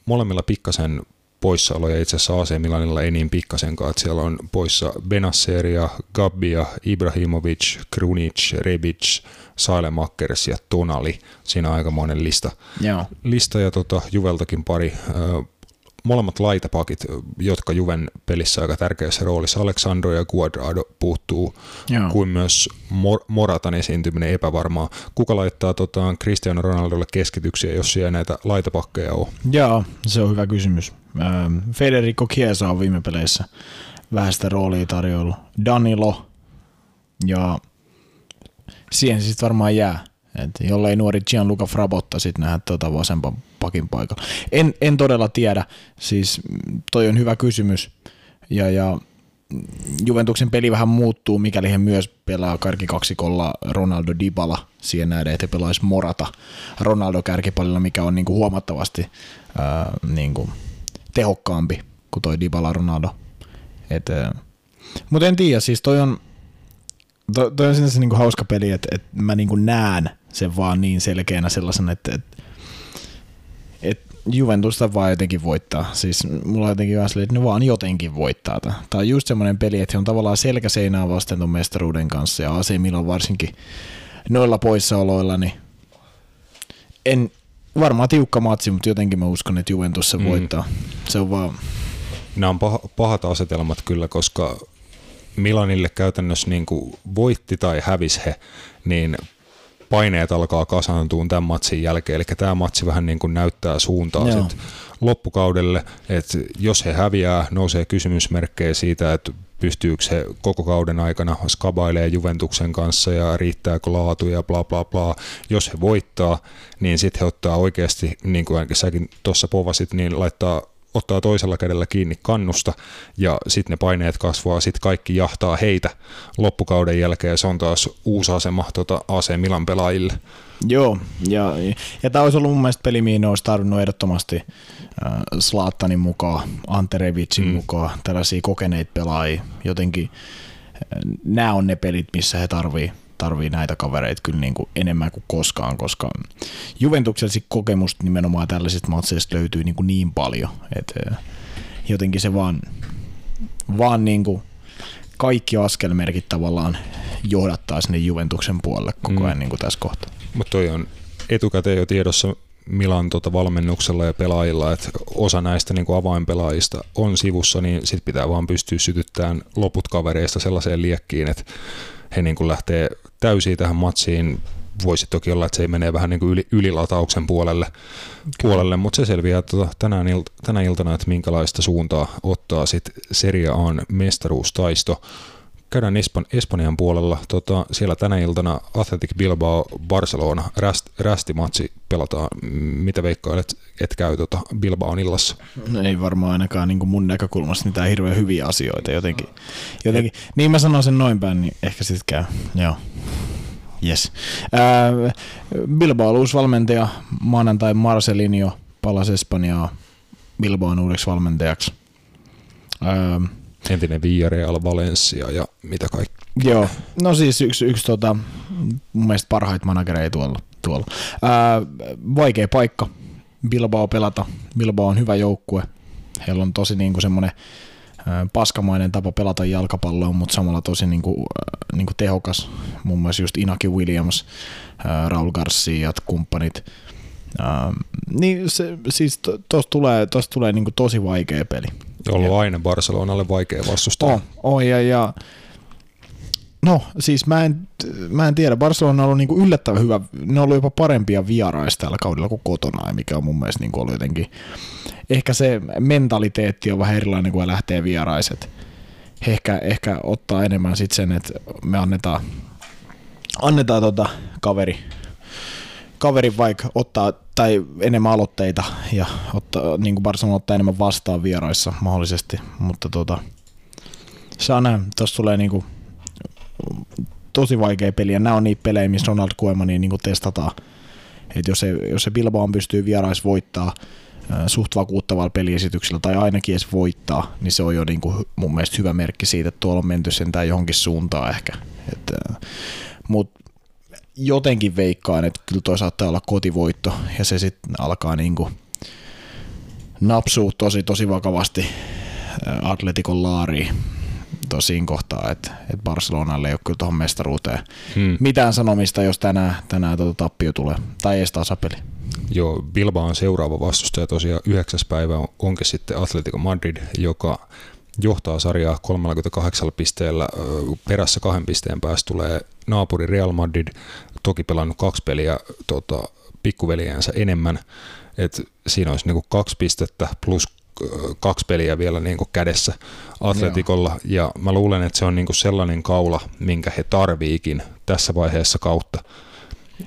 molemmilla pikkasen poissaoloja itse asiassa AC Milanilla ei niin pikkasenkaan, että siellä on poissa Benasseria, Gabbia, Ibrahimovic, Krunic, Rebic, Sailemakers ja Tonali. Siinä on aikamoinen lista. Joo. Lista ja tota, Juveltakin pari. Ö, molemmat laitapakit, jotka Juven pelissä aika tärkeässä roolissa. Alexandro ja Guadrado puuttuu, Joo. kuin myös Mor- Moratan esiintyminen epävarmaa. Kuka laittaa tota, Cristiano Ronaldolle keskityksiä, jos siellä näitä laitapakkeja ole? Joo, se on hyvä kysymys. Ähm, Federico Chiesa on viime peleissä vähän sitä roolia tarjoillut. Danilo ja siihen sitten varmaan jää. Et jollei nuori Gianluca Frabotta sitten nähdä tuota vasempan pakin paikalla. En, en todella tiedä, siis toi on hyvä kysymys. Ja, ja Juventuksen peli vähän muuttuu, mikäli he myös pelaa kärkikaksikolla Ronaldo Dybala siihen nähden, että he pelaisi Morata Ronaldo kärkipalilla, mikä on niinku huomattavasti ää, niinku tehokkaampi kuin toi Dybala Ronaldo. Mutta en tiedä, siis toi on, toi, toi on sinänsä niinku hauska peli, että et mä niinku näen sen vaan niin selkeänä sellaisen, että et, et Juventusta vaan jotenkin voittaa. Siis mulla on jotenkin vähän että ne vaan jotenkin voittaa. Tämä on just semmoinen peli, että he on tavallaan selkäseinää vasten ton mestaruuden kanssa ja AC Milan varsinkin noilla poissaoloilla, niin en, varmaan tiukka matsi, mutta jotenkin mä uskon, että Juventus se Mm. voittaa. Se on vaan, Nämä on pah- pahat asetelmat kyllä, koska Milanille käytännössä niin kuin voitti tai hävisi he, niin paineet alkaa kasaantua tämän matsin jälkeen, eli tämä matsi vähän niin kuin näyttää suuntaa Joo. sit loppukaudelle, että jos he häviää, nousee kysymysmerkkejä siitä, että pystyykö he koko kauden aikana skabailee Juventuksen kanssa ja riittääkö laatu ja bla bla bla. Jos he voittaa, niin sitten he ottaa oikeasti, niin kuin ainakin säkin tuossa povasit, niin laittaa ottaa toisella kädellä kiinni kannusta ja sitten ne paineet kasvaa, sitten kaikki jahtaa heitä loppukauden jälkeen ja se on taas uusi asema tota AC Milan pelaajille. joo. Ja, ja tämä olisi ollut mun mielestä peli, mihin olisi tarvinnut ehdottomasti äh, Slaattanin mukaan, Ante Revicin mm. mukaan, tällaisia kokeneita pelaajia. Jotenkin äh, nämä on ne pelit, missä he tarvii, tarvii näitä kavereita kyllä niin kuin enemmän kuin koskaan, koska Juventuksella sit kokemusta nimenomaan tällaisista matseista löytyy niin, kuin niin paljon, että jotenkin se vaan, vaan niin kuin kaikki askelmerkit tavallaan johdattaa sinne Juventuksen puolelle koko ajan mm. niin kuin tässä kohtaa. Mutta toi on etukäteen jo tiedossa Milan tota valmennuksella ja pelaajilla, että osa näistä niin kuin avainpelaajista on sivussa, niin sit pitää vaan pystyä sytyttämään loput kavereista sellaiseen liekkiin, että he niin kuin lähtee täysin tähän matsiin. Voisi toki olla, että se ei mene vähän niin kuin yli, ylilatauksen puolelle, puolelle mutta se selviää tota, tänään ilt, tänä iltana, että minkälaista suuntaa ottaa sitten Serie A:n mestaruustaisto. Käydään Espan, Espanjan puolella. Tota, siellä tänä iltana Athletic Bilbao Barcelona räst, rästimatsi pelataan. Mitä veikkailet, et käy tota Bilbaon illassa? No ei varmaan ainakaan niin kuin mun näkökulmasta mitään hirveän hyviä asioita jotenkin. jotenkin. Niin mä sanon sen noin päin, niin ehkä sitten käy. Joo. Yes. Ää, Bilbao uusi valmentaja, maanantai Marcelinho palasi Espanjaa Bilbaon uudeksi valmentajaksi. Ää, Entinen Villarreal, Valencia ja mitä kaikki. Joo, no siis yksi, yksi tota, mun mielestä parhaita managereita tuolla. tuolla. Ää, vaikea paikka Bilbao pelata. Bilbao on hyvä joukkue. Heillä on tosi niinku semmoinen paskamainen tapa pelata jalkapalloa, mutta samalla tosi niinku, ää, niinku tehokas. Muun muassa just Inaki Williams, Raul Garcia kumppanit. Ää, niin se, siis tosta tulee, tosta tulee niinku tosi vaikea peli. Ja ollut aina Barcelonalle vaikea vastustaa. On, on ja, ja no siis mä en, mä en tiedä, Barcelona on ollut niinku yllättävän hyvä, ne on ollut jopa parempia vieraista tällä kaudella kuin kotona, mikä on mun mielestä niinku ollut jotenkin, ehkä se mentaliteetti on vähän erilainen kuin lähtee vieraiset. He ehkä, ehkä ottaa enemmän sit sen, että me annetaan, annetaan tota kaveri, kaveri vaikka ottaa tai enemmän aloitteita ja ottaa, niin kuin Barcelona ottaa enemmän vastaan vieraissa mahdollisesti, mutta tota, saa nähdä, tuossa tulee niinku tosi vaikea peli ja nämä on niitä pelejä, missä Ronald Koemani niinku testataan. Et jos, se, jos se Bilbao pystyy vierais voittaa suht vakuuttavalla peliesityksellä tai ainakin edes voittaa, niin se on jo niin kuin mun mielestä hyvä merkki siitä, että tuolla on menty sentään johonkin suuntaan ehkä. Mutta jotenkin veikkaan, että kyllä toi saattaa olla kotivoitto ja se sitten alkaa niin kuin napsuu tosi tosi vakavasti Atletikon laariin tosiin kohtaa, että, että Barcelonalle ei ole kyllä tuohon mestaruuteen hmm. mitään sanomista, jos tänään, tänään tuota tappio tulee, tai edes tasapeli. Joo, Bilba on seuraava vastustaja tosiaan yhdeksäs päivä onkin sitten Atletico Madrid, joka johtaa sarjaa 38 pisteellä. Perässä kahden pisteen päästä tulee naapuri Real Madrid, toki pelannut kaksi peliä tota, pikkuveljensä enemmän. Et siinä olisi niinku kaksi pistettä plus kaksi peliä vielä niin kuin kädessä Atletikolla, Joo. ja mä luulen, että se on niin kuin sellainen kaula, minkä he tarviikin tässä vaiheessa kautta.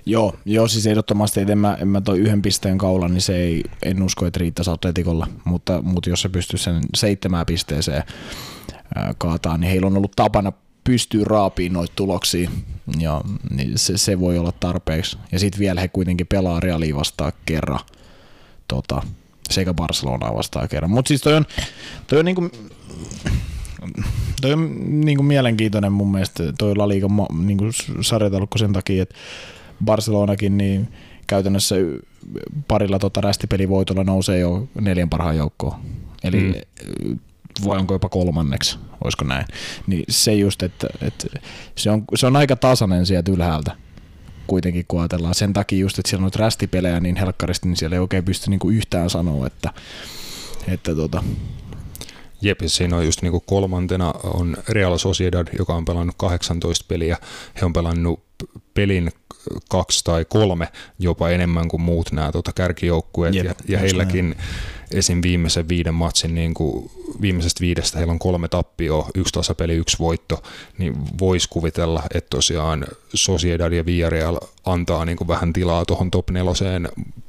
Joo, joo siis ehdottomasti, että en mä, en mä toi yhden pisteen kaula, niin se ei, en usko, että riittäisi Atletikolla, mutta, mutta jos se pystyy sen seitsemään pisteeseen kaataan, niin heillä on ollut tapana pystyy raapiin noita tuloksia, ja niin se, se, voi olla tarpeeksi. Ja sitten vielä he kuitenkin pelaa Realia vastaan kerran tota, sekä Barcelonaa vastaan kerran. Mutta siis toi on, toi on niinku, toi on niinku mielenkiintoinen mun mielestä toi La Liga niinku sarjataulukko sen takia, että Barcelonakin niin käytännössä parilla tota rästipelivoitolla nousee jo neljän parhaan joukkoon. Eli mm. vai onko jopa kolmanneksi, olisiko näin. Niin se just, että, että se, on, se on aika tasainen sieltä ylhäältä kuitenkin, kun ajatellaan sen takia just, että siellä on rästipelejä niin helkkaristi, niin siellä ei oikein pysty niinku yhtään sanoa, että, että tota, Jep, siinä on just niinku kolmantena on Real Sociedad, joka on pelannut 18 peliä. He on pelannut pelin kaksi tai kolme jopa enemmän kuin muut nämä tota, kärkijoukkueet, Jep, ja, ja heilläkin näin. esim. viimeisen viiden matsin, niin kuin viimeisestä viidestä heillä on kolme tappioa, yksi tasapeli, yksi voitto, niin voisi kuvitella, että tosiaan Sociedad ja Villarreal antaa niin kuin vähän tilaa tuohon top neloseen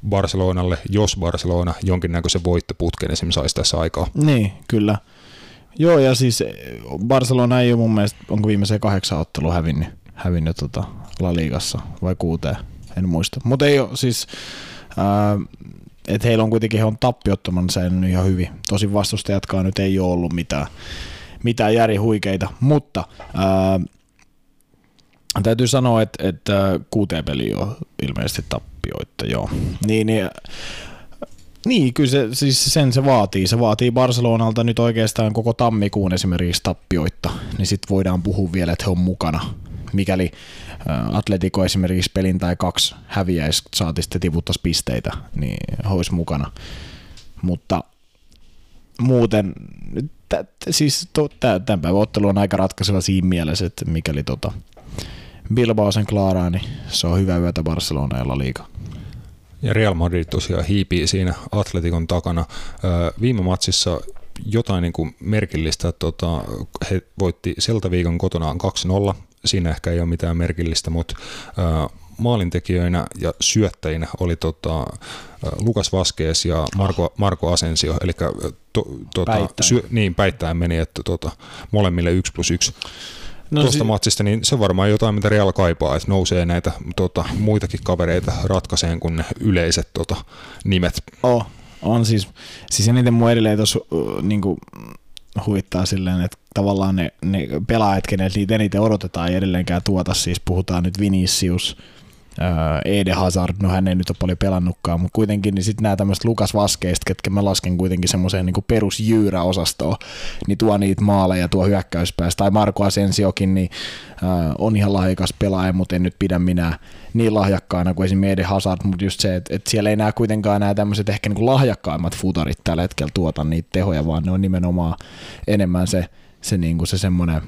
Barcelonalle, jos Barcelona jonkinnäköisen voittoputken esimerkiksi saisi tässä aikaa. Niin, kyllä. Joo, ja siis Barcelona ei ole mun mielestä, onko viimeiseen kahdeksan ottelua hävinnyt, hävinnyt tota La Ligassa vai kuuteen, en muista. Mutta ei ole siis, että heillä on kuitenkin, he on tappiottoman säilynyt ihan hyvin. Tosin vastustajatkaan nyt ei ole ollut mitään, mitään järihuikeita, mutta ää, täytyy sanoa, että, että kuuteen peli on ilmeisesti tappioita, joo. Niin, niin niin, kyllä se, siis sen se vaatii. Se vaatii Barcelonalta nyt oikeastaan koko tammikuun esimerkiksi tappioita, niin sitten voidaan puhua vielä, että he on mukana. Mikäli Atletico esimerkiksi pelin tai kaksi häviäisi, saati sitten tiputtaisi pisteitä, niin he olisi mukana. Mutta muuten, t- siis tämän päivän ottelu on aika ratkaiseva siinä mielessä, että mikäli tota Bilbao sen klaaraa, niin se on hyvä yötä Barcelona ja La. Ja Real Madrid tosiaan hiipii siinä Atletikon takana. Viime matsissa jotain niin kuin merkillistä. Tota, he voitti Selta viikon kotonaan 2-0. Siinä ehkä ei ole mitään merkillistä, mutta maalintekijöinä ja syöttäjinä oli tota, Lukas Vaskees ja Marko, Marko Asensio, eli to, tota, päittäin. Syö, niin, päittäin meni, että tota, molemmille 1 plus 1 no, tuosta si- matsista, niin se varmaan jotain, mitä Real kaipaa, että nousee näitä tota, muitakin kavereita ratkaiseen kuin ne yleiset tota, nimet. Oh, on siis, siis eniten mun edelleen tuossa niinku, huittaa silleen, että tavallaan ne, ne pelaajat, kenet niitä eniten odotetaan, ei edelleenkään tuota, siis puhutaan nyt Vinicius, Ede Hazard, no hän ei nyt ole paljon pelannutkaan, mutta kuitenkin niin sitten nämä tämmöiset Lukas Vaskeista, ketkä mä lasken kuitenkin semmoiseen niin perusjyyräosastoon, niin tuo niitä maaleja tuo hyökkäyspäästä, tai Marko Asensiokin, niin äh, on ihan lahjakas pelaaja, mutta en nyt pidä minä niin lahjakkaana kuin esimerkiksi Ede Hazard, mutta just se, että, että siellä ei näe kuitenkaan nämä tämmöiset ehkä niin lahjakkaimmat futarit tällä hetkellä tuota niitä tehoja, vaan ne on nimenomaan enemmän se, se, niin se semmoinen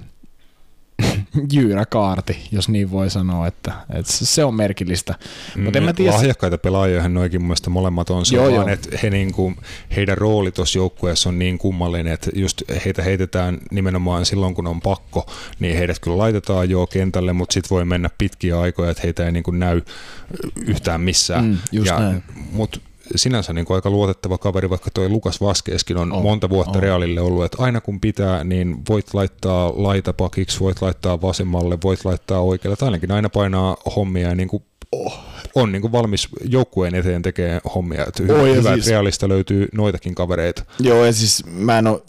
jyyräkaarti, jos niin voi sanoa, että, että se on merkillistä. Mutta mm, tiedä... Lahjakkaita pelaajia noikin mun mielestä molemmat on, se joo, vaan, joo. että he niinku, heidän rooli tuossa joukkueessa on niin kummallinen, että just heitä heitetään nimenomaan silloin, kun on pakko, niin heidät kyllä laitetaan jo kentälle, mutta sitten voi mennä pitkiä aikoja, että heitä ei niinku näy yhtään missään. Mm, just ja, näin. Mut sinänsä niin kuin aika luotettava kaveri, vaikka tuo Lukas Vaskeeskin on oh, monta vuotta oh. Realille ollut, että aina kun pitää, niin voit laittaa laitapakiksi, voit laittaa vasemmalle, voit laittaa oikealle, tai ainakin aina painaa hommia ja niin kuin on niin kuin valmis joukkueen eteen tekemään hommia. Että hyvä, Oh, hyvä siis- realista löytyy noitakin kavereita. Joo, ja siis mä en, oo,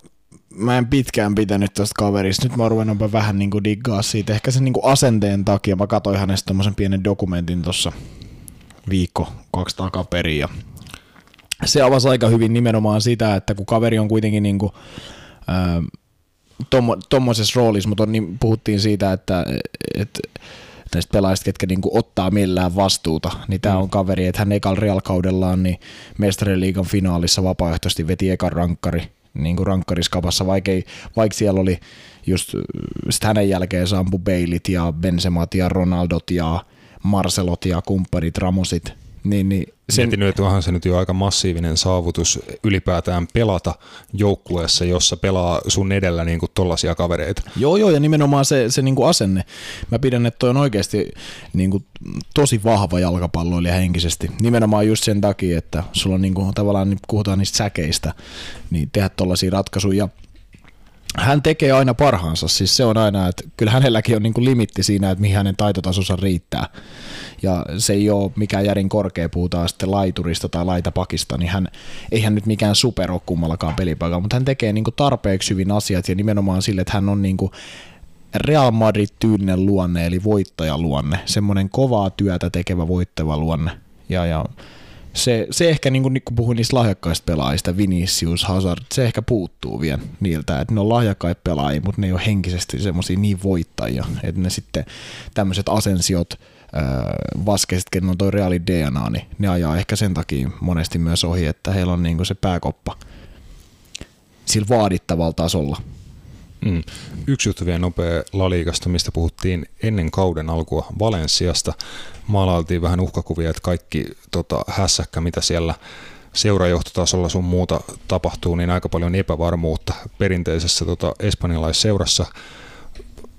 mä en pitkään pitänyt tuosta kaverista. Nyt mä ruvennut vähän niinku diggaa siitä. Ehkä sen niinku asenteen takia. Mä katsoin hänestä tommosen pienen dokumentin tuossa viikko, kaksi takaperin. Ja se avasi aika hyvin nimenomaan sitä, että kun kaveri on kuitenkin niinku, ää, tommo, tommosessa roolissa, mutta on, niin puhuttiin siitä, että et, näistä pelaajista, ketkä niinku ottaa millään vastuuta, niin tämä on kaveri, että hän ekalla Real-kaudellaan niin mestariliigan finaalissa vapaaehtoisesti veti ekan rankkari, niin kuin rankkariskapassa, vaikka, ei, vaikka siellä oli just sit hänen jälkeen sampu Beilit ja Benzemat ja Ronaldot ja Marcelot ja kumppanit, Ramosit, niin, niin Sen... Mietin nyt, että onhan se nyt jo aika massiivinen saavutus ylipäätään pelata joukkueessa, jossa pelaa sun edellä niin kuin tollaisia kavereita. Joo, joo, ja nimenomaan se, se niinku asenne. Mä pidän, että toi on oikeasti niinku tosi vahva jalkapalloilija henkisesti. Nimenomaan just sen takia, että sulla on niinku, tavallaan, niin puhutaan niistä säkeistä, niin tehdä tollaisia ratkaisuja. Hän tekee aina parhaansa, siis se on aina, että kyllä hänelläkin on niinku limitti siinä, että mihin hänen taitotasonsa riittää. Ja se ei ole mikään järin korkea, puhutaan sitten laiturista tai laitapakista, niin hän, ei hän nyt mikään super ole kummallakaan pelipaikalla, mutta hän tekee niinku tarpeeksi hyvin asiat ja nimenomaan sille, että hän on niinku Real Madrid-tyylinen luonne, eli voittajaluonne, semmoinen kovaa työtä tekevä voittava luonne. Ja, ja se, se ehkä, niin kuin kun puhuin niistä lahjakkaista pelaajista, Vinicius, Hazard, se ehkä puuttuu vielä niiltä, että ne on lahjakkaita pelaajia, mutta ne ei ole henkisesti semmoisia niin voittajia, että ne sitten tämmöiset asensiot, vaskeiset, kenellä on toi reaali DNA, niin ne ajaa ehkä sen takia monesti myös ohi, että heillä on niin kuin se pääkoppa sillä vaadittavalla tasolla. Mm. Yksi juttu vielä nopea Laliikasta, mistä puhuttiin ennen kauden alkua Valensiasta. Maalailtiin vähän uhkakuvia, että kaikki tota, hässäkkä, mitä siellä seurajohtotasolla sun muuta tapahtuu, niin aika paljon epävarmuutta perinteisessä tota, espanjalaisseurassa.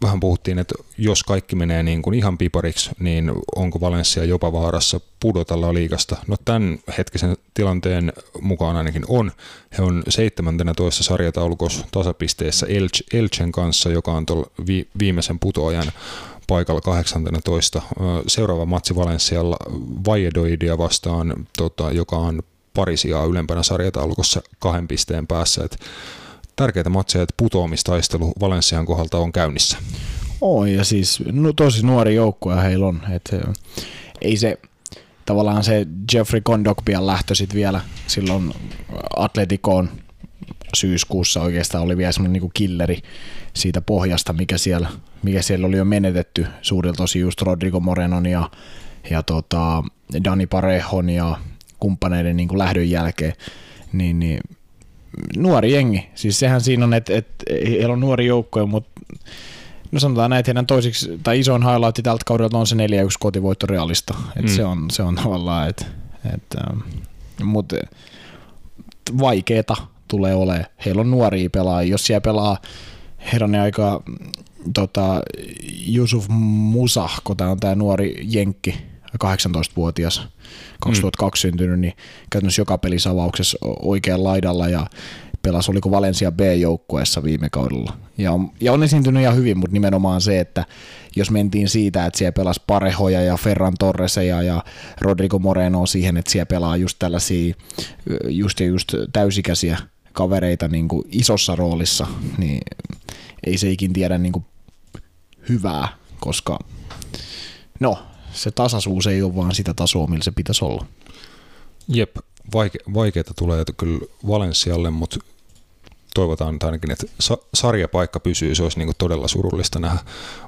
Vähän puhuttiin, että jos kaikki menee niin kuin ihan pipariksi, niin onko Valencia jopa vaarassa pudota liigasta? No tämän hetkisen tilanteen mukaan ainakin on. He on 17 sarjataulukossa tasapisteessä Elche, Elchen kanssa, joka on tuolla vi, viimeisen putoajan paikalla 18. Seuraava matsi Valencialla Valladolidia vastaan, tota, joka on pari sijaa ylempänä sarjataulukossa kahden pisteen päässä. Et tärkeitä matseja, että putoamistaistelu Valenssian kohdalta on käynnissä. Oi, ja siis no, tosi nuori joukkue heillä on. Et, ei se tavallaan se Jeffrey Kondokpian lähtö sit vielä silloin Atleticoon syyskuussa oikeastaan oli vielä semmoinen niinku killeri siitä pohjasta, mikä siellä, mikä siellä oli jo menetetty suurilta osin just Rodrigo Morenon ja, ja tota Dani Parehon ja kumppaneiden niin kuin lähdön jälkeen, niin, niin nuori jengi. Siis sehän siinä on, että, että heillä on nuori joukkoja, mutta no sanotaan näin, että heidän toisiksi, tai isoin highlight tältä kaudelta on se 4-1 kotivoitto realista. Että mm. se, on, se on tavallaan, että, että mutta vaikeeta tulee olemaan. Heillä on nuoria pelaajia. Jos siellä pelaa herranen aika tota, Yusuf Musah, kun tämä on tämä nuori jenkki, 18-vuotias, 2002 mm. syntynyt, niin käytännössä joka pelissä avauksessa oikean laidalla ja pelasi, oliko Valencia B-joukkueessa viime kaudella. Ja on, ja on esiintynyt ihan hyvin, mutta nimenomaan se, että jos mentiin siitä, että siellä pelasi Parehoja ja Ferran Torreseja ja Rodrigo Moreno siihen, että siellä pelaa just tällaisia just ja just täysikäisiä kavereita niin kuin isossa roolissa, niin ei se ikin tiedä niin kuin hyvää, koska no, se tasaisuus ei ole vaan sitä tasoa, millä se pitäisi olla. Jep, vaike- vaikeita tulee kyllä Valensialle, mutta toivotaan että ainakin, että sa- sarjapaikka pysyy. Se olisi niin kuin todella surullista nähdä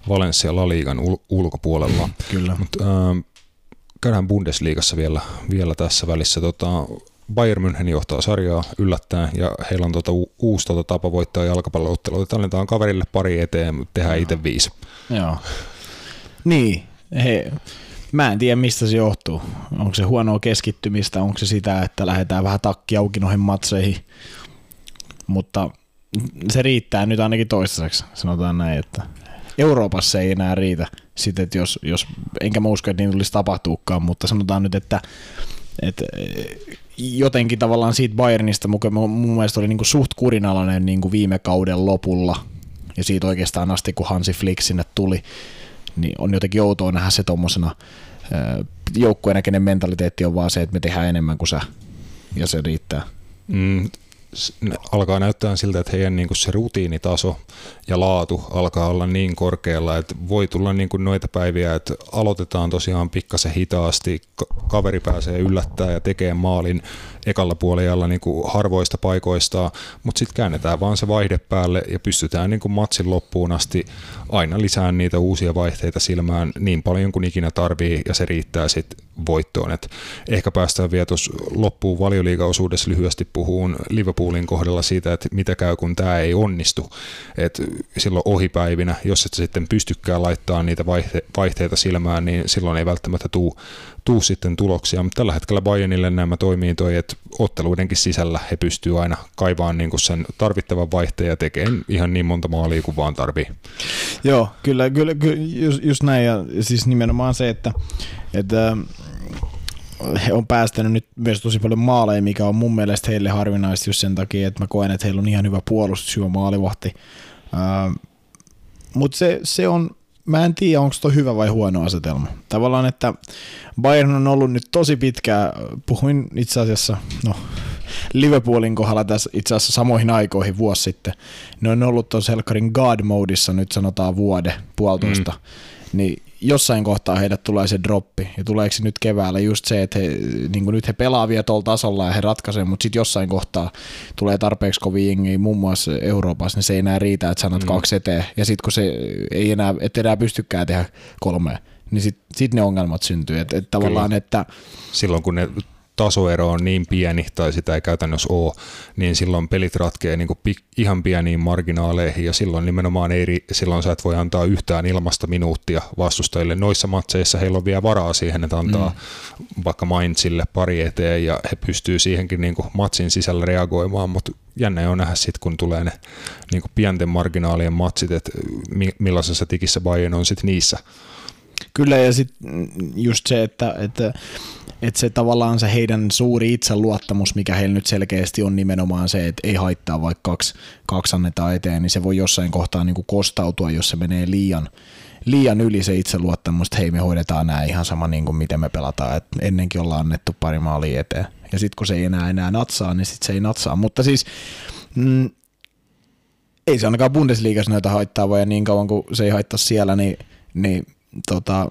Valencia La Ligan ul- ulkopuolella. Kyllä. Mut, äh, käydään Bundesliigassa vielä, vielä tässä välissä. Tota, Bayern München johtaa sarjaa yllättäen ja heillä on tota u- uusi tota tapa voittaa jalkapallootteluita. Annetaan kaverille pari eteen, mutta tehdään itse viisi. Joo. Niin, he, mä en tiedä mistä se johtuu. Onko se huonoa keskittymistä, onko se sitä, että lähdetään vähän takki auki noihin matseihin. Mutta se riittää nyt ainakin toistaiseksi, sanotaan näin, että Euroopassa ei enää riitä sitten, että jos, jos enkä mä usko, että niin tulisi tapahtuukaan, mutta sanotaan nyt, että, että jotenkin tavallaan siitä Bayernista mun mielestä oli niin kuin suht kurinalainen niin kuin viime kauden lopulla ja siitä oikeastaan asti, kun Hansi Flick sinne tuli, niin on jotenkin outoa nähdä se tuommoisena joukkueena, kenen mentaliteetti on vaan se, että me tehdään enemmän kuin sä, ja se riittää. Mm, alkaa näyttää siltä, että heidän niin kuin se rutiinitaso ja laatu alkaa olla niin korkealla, että voi tulla niin kuin noita päiviä, että aloitetaan tosiaan pikkasen hitaasti, kaveri pääsee yllättää ja tekee maalin ekalla puolella niin kuin harvoista paikoista, mutta sitten käännetään vaan se vaihde päälle ja pystytään niin kuin matsin loppuun asti aina lisään niitä uusia vaihteita silmään niin paljon kuin ikinä tarvii ja se riittää sitten voittoon. Et ehkä päästään vielä tuossa loppuun valioliigaosuudessa lyhyesti puhuun Liverpoolin kohdalla siitä, että mitä käy kun tämä ei onnistu. Et silloin ohipäivinä, jos et sitten pystykään laittaa niitä vaihe- vaihteita silmään, niin silloin ei välttämättä tuu, tuu sitten tuloksia. Mutta tällä hetkellä Bayernille nämä toimii toi, että otteluidenkin sisällä he pystyvät aina kaivaan niinku sen tarvittavan vaihteen ja tekemään ihan niin monta maalia kuin vaan tarvii. Joo, kyllä, kyllä, kyllä just, just näin. Ja siis nimenomaan se, että, että he on päästänyt nyt myös tosi paljon maaleja, mikä on mun mielestä heille harvinaista just sen takia, että mä koen, että heillä on ihan hyvä puolustus, hyvä maalivahti. Uh, Mutta se, se on, mä en tiedä, onko toi hyvä vai huono asetelma. Tavallaan, että Bayern on ollut nyt tosi pitkään, puhuin itse asiassa, no Liverpoolin kohdalla tässä itse asiassa samoihin aikoihin vuosi sitten. Ne on ollut tuossa Helkarin God-modissa nyt sanotaan vuode, puolitoista. Mm. Niin jossain kohtaa heidät tulee se droppi, ja tuleeko se nyt keväällä just se, että he, niin nyt he pelaa vielä tuolla tasolla ja he ratkaisevat, mutta sitten jossain kohtaa tulee tarpeeksi kovin jengiä, muun muassa Euroopassa, niin se ei enää riitä, että sanat mm. kaksi eteen, ja sitten kun se ei enää, et enää pystykään tehdä kolmea, niin sitten sit ne ongelmat syntyy, että et tavallaan, että silloin kun ne tasoero on niin pieni tai sitä ei käytännössä ole, niin silloin pelit ratkee niin kuin ihan pieniin marginaaleihin ja silloin nimenomaan ei, silloin sä et voi antaa yhtään ilmasta minuuttia vastustajille. Noissa matseissa heillä on vielä varaa siihen, että antaa mm. vaikka Mainzille pari eteen ja he pystyy siihenkin niin kuin matsin sisällä reagoimaan, mutta jännä on nähdä sitten, kun tulee ne niin kuin pienten marginaalien matsit, että millaisessa tikissä Bayern on sitten niissä. Kyllä ja sitten just se, että, että että se tavallaan se heidän suuri itseluottamus, mikä heillä nyt selkeästi on nimenomaan se, että ei haittaa vaikka kaksi, kaksi annetaan eteen, niin se voi jossain kohtaa niin kuin kostautua, jos se menee liian, liian yli se itseluottamus, että hei me hoidetaan nämä ihan sama niin kuin miten me pelataan, että ennenkin ollaan annettu pari maalia eteen. Ja sitten kun se ei enää enää natsaa, niin sitten se ei natsaa. Mutta siis mm, ei se ainakaan Bundesliigassa noita haittaa, vai niin kauan kuin se ei haittaa siellä, niin, niin tota,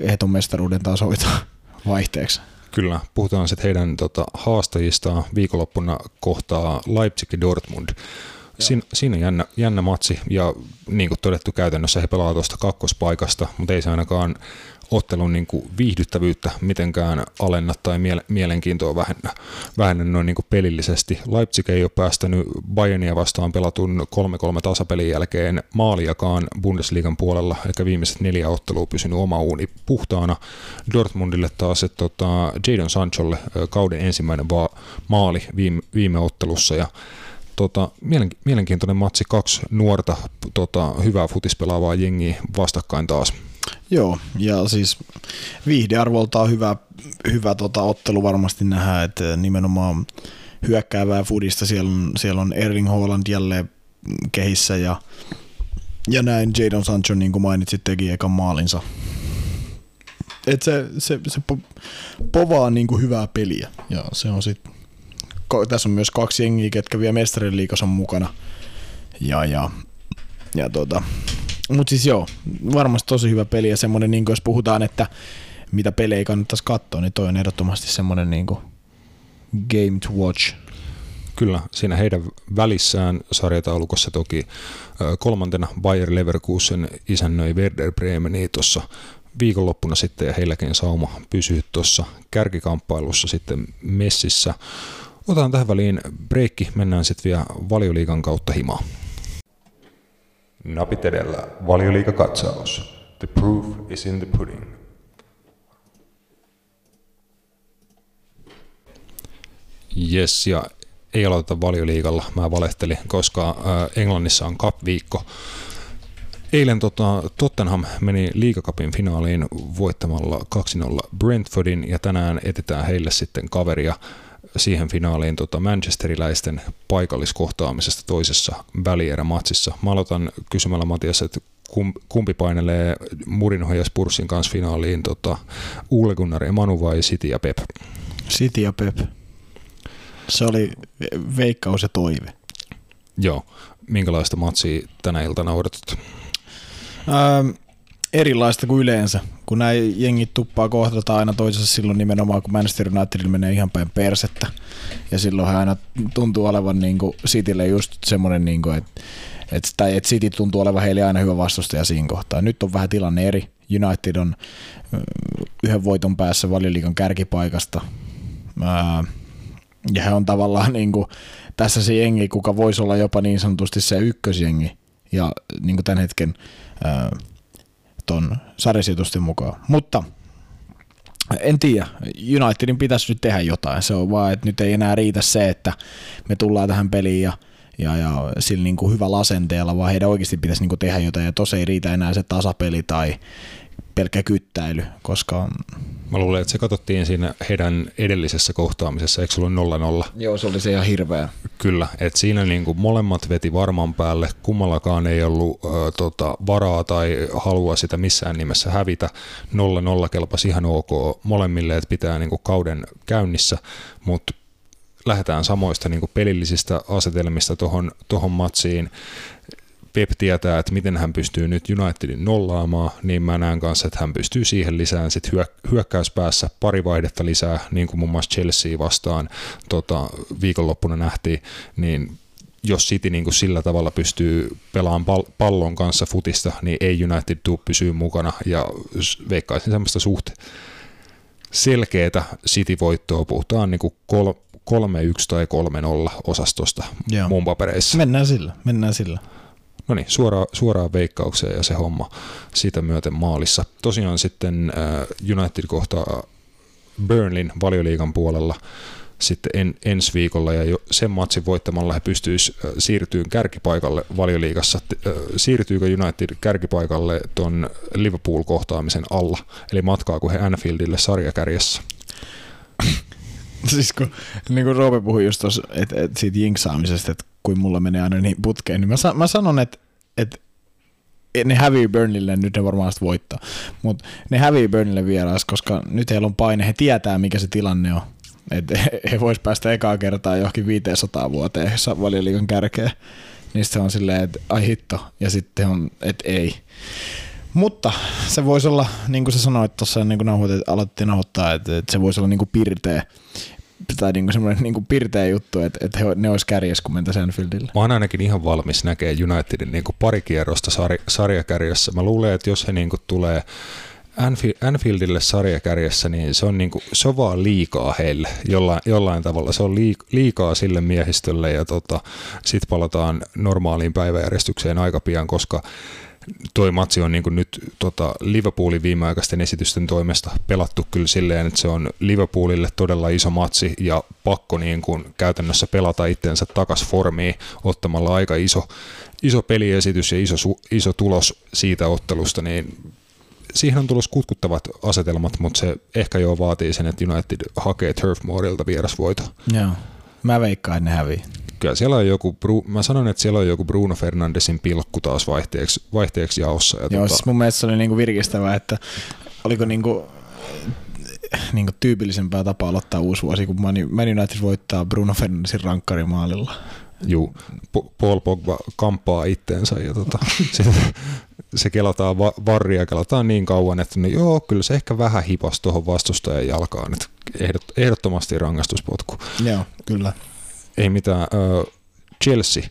ehdon mestaruuden taas hoitaa vaihteeksi. Kyllä, puhutaan sitten heidän tota, haastajistaan viikonloppuna kohtaa Leipzig ja Dortmund. Siin, siinä on jännä, jännä matsi ja niin kuin todettu käytännössä he pelaavat tuosta kakkospaikasta, mutta ei se ainakaan ottelun niin kuin viihdyttävyyttä mitenkään alenna tai miele- mielenkiintoa vähennä, vähennä noin niin kuin pelillisesti. Leipzig ei ole päästänyt Bayernia vastaan pelatun 3-3 tasapelin jälkeen maaliakaan Bundesliigan puolella, eikä viimeiset neljä ottelua pysynyt oma uuni puhtaana. Dortmundille taas, että tota, Jadon Sancholle kauden ensimmäinen va- maali viime, viime ottelussa ja tota, mielenkiintoinen matsi, kaksi nuorta tota, hyvää futispelaavaa jengiä vastakkain taas. Joo, ja siis viihdearvoltaan hyvä, hyvä tota, ottelu varmasti nähdään, että nimenomaan hyökkäävää fudista, siellä on, siellä on Erling Haaland jälleen kehissä ja, ja näin Jadon Sancho, niin kuin mainitsit, teki ekan maalinsa. Et se, se, se po, povaa niin kuin hyvää peliä ja se on sitten tässä on myös kaksi jengiä, ketkä vielä mestarien liikassa on mukana. Ja, ja, ja tota, mutta siis joo, varmasti tosi hyvä peli ja semmoinen, niin jos puhutaan, että mitä pelejä kannattaisi katsoa, niin toi on ehdottomasti semmoinen niin game to watch. Kyllä, siinä heidän välissään sarjataulukossa toki kolmantena Bayer Leverkusen isännöi Werder Bremeni tuossa viikonloppuna sitten ja heilläkin sauma pysyy tuossa kärkikamppailussa sitten messissä. Otetaan tähän väliin breikki, mennään sitten vielä valioliikan kautta himaan. Napit edellä, valioliikakatsaus. The proof is in the pudding. Yes, ja ei aloiteta valioliikalla, mä valehtelin, koska äh, Englannissa on cup-viikko. Eilen tota, Tottenham meni liikakapin finaaliin voittamalla 2-0 Brentfordin ja tänään etetään heille sitten kaveria siihen finaaliin tota manchesteriläisten paikalliskohtaamisesta toisessa välierämatsissa. Mä aloitan kysymällä Matias, että kumpi painelee Murinho ja Spurssin kanssa finaaliin, tota, Ole Gunnar Emanu vai City ja Pep? City ja Pep. Se oli veikkaus ja toive. Joo. Minkälaista matsia tänä iltana odotat? Ähm, erilaista kuin yleensä, kun näin jengit tuppaa kohdata aina toisessa silloin nimenomaan, kun Manchester United menee ihan päin persettä. Ja silloin aina tuntuu olevan niin kuin Citylle just semmoinen, niin kuin, että et, tai että City tuntuu olevan heille aina hyvä vastustaja siinä kohtaa. Nyt on vähän tilanne eri. United on yhden voiton päässä valioliikan kärkipaikasta. ja he on tavallaan niin kuin, tässä se jengi, kuka voisi olla jopa niin sanotusti se ykkösjengi. Ja niin kuin tämän hetken ton sarjasijoitusten mukaan. Mutta en tiedä, Unitedin pitäisi nyt tehdä jotain. Se on vaan, että nyt ei enää riitä se, että me tullaan tähän peliin ja ja, ja sillä niin kuin hyvällä asenteella, vaan heidän oikeasti pitäisi niin kuin tehdä jotain, ja tos ei riitä enää se tasapeli tai pelkkä kyttäily, koska... Mä luulen, että se katsottiin siinä heidän edellisessä kohtaamisessa, eikö se ollut 0-0? Joo, se oli se ihan hirveä. Kyllä, että siinä niin kuin molemmat veti varman päälle, kummallakaan ei ollut äh, tota, varaa tai halua sitä missään nimessä hävitä. 0-0 kelpasi ihan ok molemmille, että pitää niin kuin kauden käynnissä, mutta lähdetään samoista niin kuin pelillisistä asetelmista tuohon tohon matsiin. Pep tietää, että miten hän pystyy nyt Unitedin nollaamaan, niin mä näen kanssa, että hän pystyy siihen lisään sit hyökkäyspäässä pari vaihdetta lisää, niin kuin muun muassa Chelsea vastaan tota, viikonloppuna nähtiin, niin jos City niin kuin sillä tavalla pystyy pelaamaan pallon kanssa futista, niin ei United tuu pysyä mukana ja veikkaisin semmoista suht selkeätä City-voittoa, puhutaan niin kuin kol- 3-1 tai 3-0 osastosta Joo. mun papereissa. Mennään sillä, mennään sillä. No niin, suoraan, suoraan veikkaukseen ja se homma siitä myöten maalissa. Tosiaan sitten uh, United kohtaa Burnlin valioliigan puolella sitten en, ensi viikolla ja jo sen matsin voittamalla he pystyisivät uh, siirtyyn kärkipaikalle valioliigassa. Uh, siirtyykö United kärkipaikalle tuon Liverpool-kohtaamisen alla, eli matkaako he Anfieldille sarjakärjessä? siis kun niin kuin Roope puhui just tuossa, että, että siitä jinksaamisesta, että kuin mulla menee aina niin putkeen, niin mä, sa- mä sanon, että, että ne hävii Burnille, nyt ne varmaan voittaa, mutta ne hävii Burnille vieras, koska nyt heillä on paine, he tietää mikä se tilanne on, että he vois päästä ekaa kertaa johonkin 500 vuoteen valioliikan kärkeen, niin se on silleen, että ai hitto, ja sitten on, että ei. Mutta se voisi olla, niin kuin sä sanoit tuossa, niin kuin nauhoitet, aloitettiin nauhoittaa, että, että se voisi olla niin kuin pirteä, tai niin kuin semmoinen niin kuin pirteä juttu, että, he, ne olisi kärjessä, kun mentäisiin Anfieldille. Mä oon ainakin ihan valmis näkee Unitedin niin kuin pari kierrosta sar- sarjakärjessä. Mä luulen, että jos he niin kuin tulee Anfieldille sarjakärjessä, niin se on, niin kuin, se on vaan liikaa heille jollain, jollain tavalla. Se on liikaa sille miehistölle ja tota, sitten palataan normaaliin päiväjärjestykseen aika pian, koska toi matsi on niin kuin nyt tota Liverpoolin viimeaikaisten esitysten toimesta pelattu kyllä silleen, että se on Liverpoolille todella iso matsi ja pakko niin kuin käytännössä pelata itsensä takas formiin ottamalla aika iso, iso peliesitys ja iso, iso tulos siitä ottelusta, niin siihen on tulossa kutkuttavat asetelmat, mutta se ehkä jo vaatii sen, että United hakee Turf Moorilta vierasvoito. Joo. Mä veikkaan, että ne hävii kyllä siellä on joku, mä sanon, että siellä on joku Bruno Fernandesin pilkku taas vaihteeksi, vaihteeksi jaossa. Ja Joo, tota... siis mun mielestä se oli niinku virkistävää, että oliko niinku, niinku tyypillisempää tapaa aloittaa uusi vuosi, kun Man United voittaa Bruno Fernandesin rankkarimaalilla. Juu, Paul Pogba kampaa itteensä ja tota, se, kelataan va- varria kelataan niin kauan, että no joo, kyllä se ehkä vähän hipas tuohon vastustajan jalkaan, että ehdot, ehdottomasti rangaistuspotku. Joo, kyllä ei mitään. Chelsea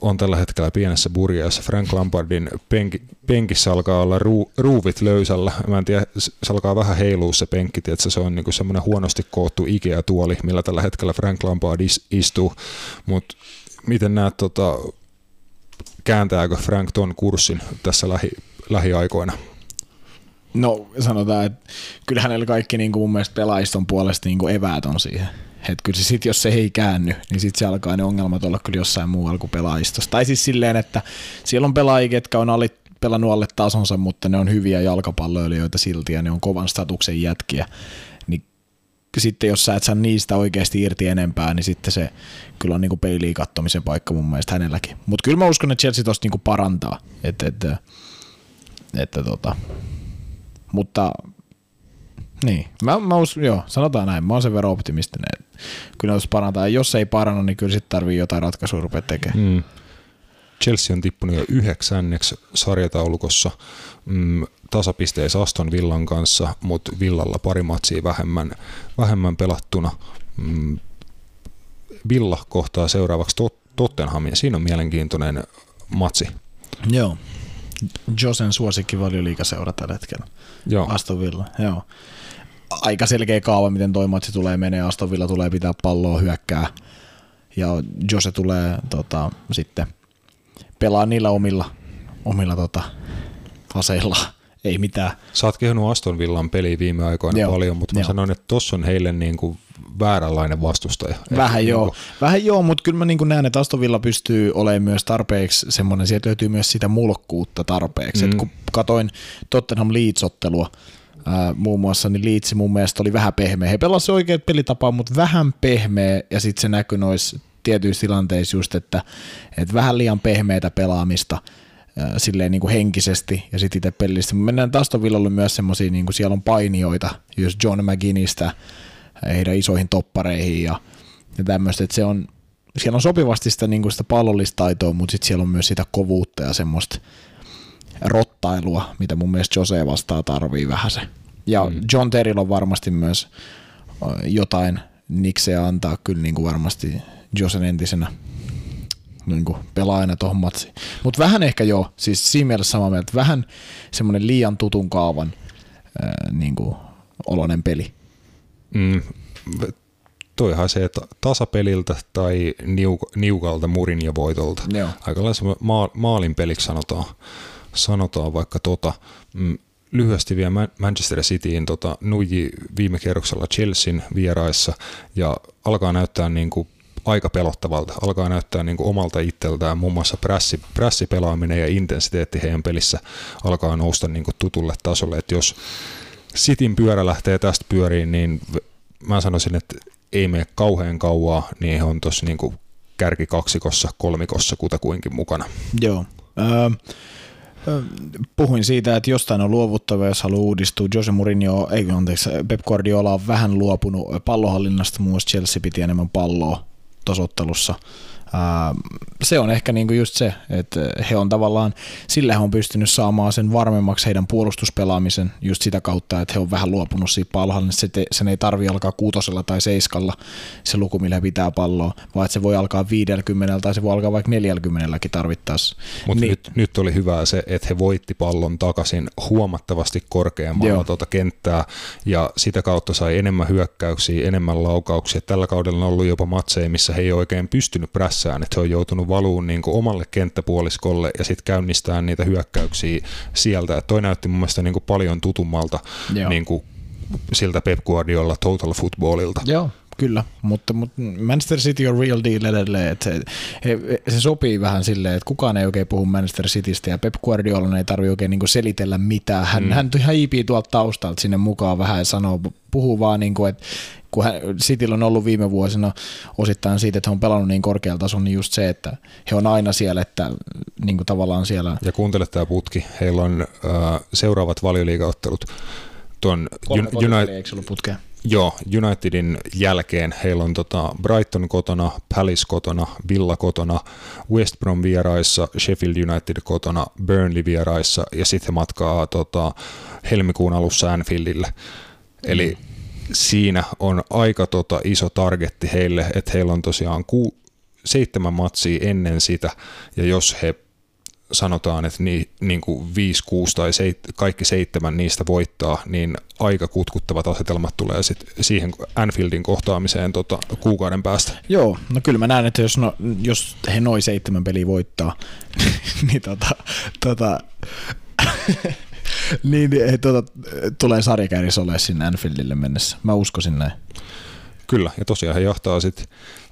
on tällä hetkellä pienessä burjassa. Frank Lampardin penki, penkissä alkaa olla ruu, ruuvit löysällä. Mä en tiedä, se alkaa vähän heilua se penkki, että se on niinku semmoinen huonosti koottu Ikea-tuoli, millä tällä hetkellä Frank Lampard istuu. Mutta miten näet, tota, kääntääkö Frank ton kurssin tässä lähi, lähiaikoina? No sanotaan, että kyllä hänellä kaikki niin kuin mun mielestä pelaajiston puolesta niin kuin eväät on siihen. Että kyllä se sit, jos se ei käänny, niin sitten se alkaa ne ongelmat olla kyllä jossain muualla kuin pelaajistossa. Tai siis silleen, että siellä on pelaajia, jotka on alit, pelannut alle tasonsa, mutta ne on hyviä jalkapalloilijoita silti ja ne on kovan statuksen jätkiä. Niin sitten jos sä et saa niistä oikeasti irti enempää, niin sitten se kyllä on niinku peiliin kattomisen paikka mun mielestä hänelläkin. Mutta kyllä mä uskon, että Chelsea tosta niinku parantaa. Et, et, että tota, mutta niin, mä, mä us, joo, sanotaan näin, mä oon sen verran optimistinen, kyllä jos parantaa, jos ei paranna, niin kyllä sitten tarvii jotain ratkaisua rupea tekemään. Mm. Chelsea on tippunut jo yhdeksänneksi sarjataulukossa mm, tasapisteissä Aston Villan kanssa, mutta Villalla pari matsia vähemmän, vähemmän pelattuna. Mm, Villa kohtaa seuraavaksi Tot- Tottenhamin. Siinä on mielenkiintoinen matsi. Joo. Josen suosikki valioliikaseura tällä hetkellä. Joo. Aston Villa, joo. Aika selkeä kaava, miten toi matsi tulee menee. Aston Villa tulee pitää palloa hyökkää. Ja Jose tulee tota, sitten pelaa niillä omilla, omilla tota, aseilla. Ei mitään. Sä oot kehunut Aston Villan peliä viime aikoina Joo, paljon, mutta mä joo. sanoin, että tossa on heille niin kuin vääränlainen vastustaja. Vähän joo, niinku- vähän joo, mutta kyllä mä niin näen, että Aston Villa pystyy olemaan myös tarpeeksi semmoinen, sieltä löytyy myös sitä mulkkuutta tarpeeksi. Mm. Et kun katoin Tottenham Leeds-ottelua, ää, muun muassa, niin Leeds mun mielestä oli vähän pehmeä. He pelasivat oikeat pelitapaa, mutta vähän pehmeä, ja sitten se näkyi noissa tietyissä tilanteissa just, että, että vähän liian pehmeitä pelaamista, silleen niin kuin henkisesti ja sitten itse pelillisesti. Mennään Aston Villalle myös semmoisia, niin kuin siellä on painijoita, just John McGinnistä, heidän isoihin toppareihin ja, ja tämmöistä, että se on, siellä on sopivasti sitä, niin kuin sitä pallollista taitoa, mutta sitten siellä on myös sitä kovuutta ja semmoista rottailua, mitä mun mielestä Jose vastaa tarvii vähän se. Ja mm. John Terrell on varmasti myös jotain nikseä antaa kyllä niin kuin varmasti Josen entisenä niin kuin pelaajana tuohon matsiin. Mutta vähän ehkä joo, siis siinä mielessä samaa mieltä, vähän semmoinen liian tutun kaavan ää, niin kuin oloinen peli. Mm, toihan se, että tasapeliltä tai niuk- niukalta murin ja voitolta. Joo. Aika lailla maa, maalin peliksi sanotaan, sanotaan vaikka tota. Mm, lyhyesti vielä Man- Manchester Cityin tota, nuiji viime kerroksella Chelsean vieraissa ja alkaa näyttää niin kuin aika pelottavalta. Alkaa näyttää niin kuin omalta itseltään, muun muassa prässi, prässipelaaminen ja intensiteetti heidän pelissä alkaa nousta niin kuin tutulle tasolle. Että jos Sitin pyörä lähtee tästä pyöriin, niin mä sanoisin, että ei mene kauhean kauaa, niin he on tuossa niin kärkikaksikossa, kolmikossa kutakuinkin mukana. Joo. Ö, puhuin siitä, että jostain on luovuttava, jos haluaa uudistua. Jose Mourinho, ei anteeksi, Pep Guardiola on vähän luopunut pallohallinnasta, muun Chelsea piti enemmän palloa tosottelussa. Se on ehkä niinku just se, että he on tavallaan, sillä he on pystynyt saamaan sen varmemmaksi heidän puolustuspelaamisen just sitä kautta, että he on vähän luopunut siitä. Se te- Sen ei tarvi alkaa kuutosella tai seiskalla se luku, millä pitää palloa, vaan että se voi alkaa 50 tai se voi alkaa vaikka 40 tarvittaessa. Mutta Niin. niin. nyt, nyt oli hyvä se, että he voitti pallon takaisin huomattavasti korkeammalla Joo. tuota kenttää ja sitä kautta sai enemmän hyökkäyksiä, enemmän laukauksia. Tällä kaudella on ollut jopa matseja, missä he ei oikein pystynyt prässään, että he on joutunut valuun niin kuin omalle kenttäpuoliskolle ja sitten käynnistää niitä hyökkäyksiä sieltä. Et toi näytti mun mielestä niin kuin paljon tutummalta Joo. niin kuin siltä Pep Guardiola Total Footballilta. Joo, kyllä, mutta, mutta Manchester City on real deal edelleen, että se, he, se sopii vähän silleen, että kukaan ei oikein puhu Manchester Citystä ja Pep Guardiola ei tarvitse oikein niin selitellä mitään. Hän, mm. hän ihan hiipii tuolta taustalta sinne mukaan vähän ja sanoo, puhuu vaan niin kuin, että kun hän, Cityllä on ollut viime vuosina osittain siitä, että he on pelannut niin korkealla tasolla, niin just se, että he on aina siellä, että niin kuin tavallaan siellä Ja kuuntele tämä putki. Heillä on äh, seuraavat valioliigaottelut tuon Un- United? Joo, Unitedin jälkeen heillä on tota Brighton kotona, Palace kotona, Villa kotona, West Brom vieraissa, Sheffield United kotona, Burnley vieraissa ja sitten matkaa tota, helmikuun alussa Anfieldille. Eli siinä on aika tota, iso targetti heille, että heillä on tosiaan ku, seitsemän matsia ennen sitä ja jos he sanotaan, että niin, niin kuin 5, 6 tai seit, kaikki seitsemän niistä voittaa, niin aika kutkuttavat asetelmat tulee sit siihen Anfieldin kohtaamiseen tota, kuukauden päästä. Joo, no kyllä mä näen, että jos, no, jos he noin seitsemän peliä voittaa, niin tota, tota, niin, niin he, tota, tulee sarjakäärissä olemaan sinne Anfieldille mennessä. Mä uskoisin näin. Kyllä, ja tosiaan he jahtaa sitten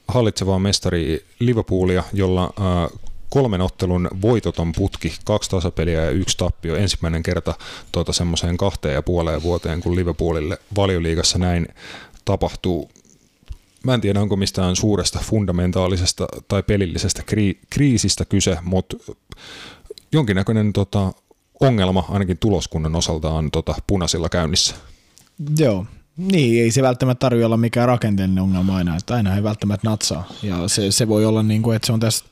hallitsevaa mestari Liverpoolia, jolla äh, kolmen ottelun voitoton putki, kaksi tasapeliä ja yksi tappio, ensimmäinen kerta tuota, semmoiseen kahteen ja puoleen vuoteen, kun Liverpoolille valioliigassa näin tapahtuu. Mä en tiedä, onko mistään suuresta fundamentaalisesta tai pelillisestä kri- kriisistä kyse, mutta jonkinnäköinen tota, ongelma ainakin tuloskunnan osalta on tota, punaisilla käynnissä. Joo, niin, ei se välttämättä tarvitse olla mikään rakenteellinen ongelma aina, että aina ei välttämättä natsaa. Ja se, se voi olla, niin kuin, että se on tässä,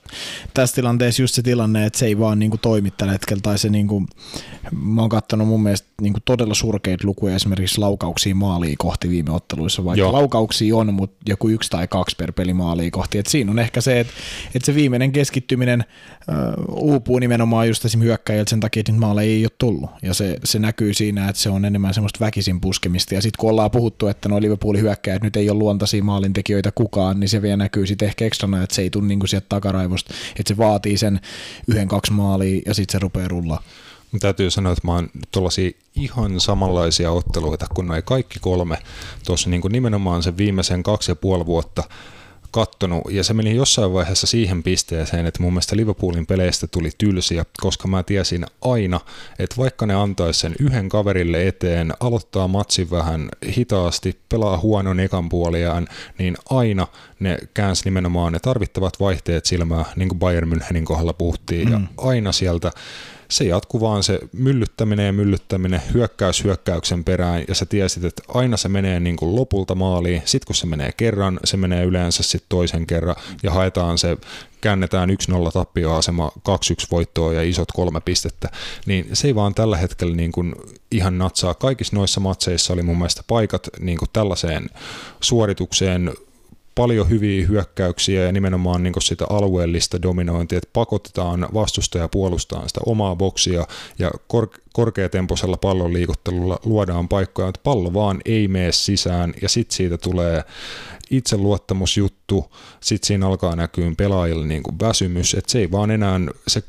tässä tilanteessa just se tilanne, että se ei vaan niin kuin, toimi tällä hetkellä. Tai se, niin kuin, mä oon katsonut mun mielestä niin kuin, todella surkeita lukuja esimerkiksi laukauksia maaliin kohti viime otteluissa, vaikka Joo. laukauksia on, mutta joku yksi tai kaksi per peli maaliin kohti. Et siinä on ehkä se, että, että se viimeinen keskittyminen äh, uupuu nimenomaan just esimerkiksi hyökkäjiltä sen takia, että niitä maaleja ei ole tullut. Ja se, se näkyy siinä, että se on enemmän semmoista väkisin puskemista. Ja sitten kun ollaan puhuttu, että nuo Liverpoolin hyökkäjät nyt ei ole luontaisia maalintekijöitä kukaan, niin se vielä näkyy sitten ehkä ekstrana, että se ei tule niinku sieltä takaraivosta, että se vaatii sen yhden, kaksi maalia ja sitten se rupeaa rullaa. Täytyy sanoa, että mä oon tuollaisia ihan samanlaisia otteluita kuin noin kaikki kolme. Tuossa niin nimenomaan sen viimeisen kaksi ja puoli vuotta kattonut, ja se meni jossain vaiheessa siihen pisteeseen, että mun mielestä Liverpoolin peleistä tuli tylsiä, koska mä tiesin aina, että vaikka ne antaisi sen yhden kaverille eteen, aloittaa matsin vähän hitaasti, pelaa huonon ekan puoliaan, niin aina ne käänsi nimenomaan ne tarvittavat vaihteet silmää, niin kuin Bayern Münchenin kohdalla puhuttiin, mm. ja aina sieltä se jatkuu vaan se myllyttäminen ja myllyttäminen hyökkäys hyökkäyksen perään ja sä tiesit, että aina se menee niin kuin lopulta maaliin, sitten kun se menee kerran, se menee yleensä sitten toisen kerran ja haetaan se käännetään 1-0 tappioasema, 2-1 voittoa ja isot kolme pistettä, niin se ei vaan tällä hetkellä niin kuin ihan natsaa. Kaikissa noissa matseissa oli mun mielestä paikat niin kuin tällaiseen suoritukseen, paljon hyviä hyökkäyksiä ja nimenomaan niin sitä alueellista dominointia, että pakotetaan vastustaja puolustaa sitä omaa boksia ja kor- korkeatempoisella pallon liikuttelulla luodaan paikkoja, että pallo vaan ei mene sisään ja sitten siitä tulee itseluottamusjuttu, sitten siinä alkaa näkyä pelaajille niin kuin väsymys, että se ei vaan enää, se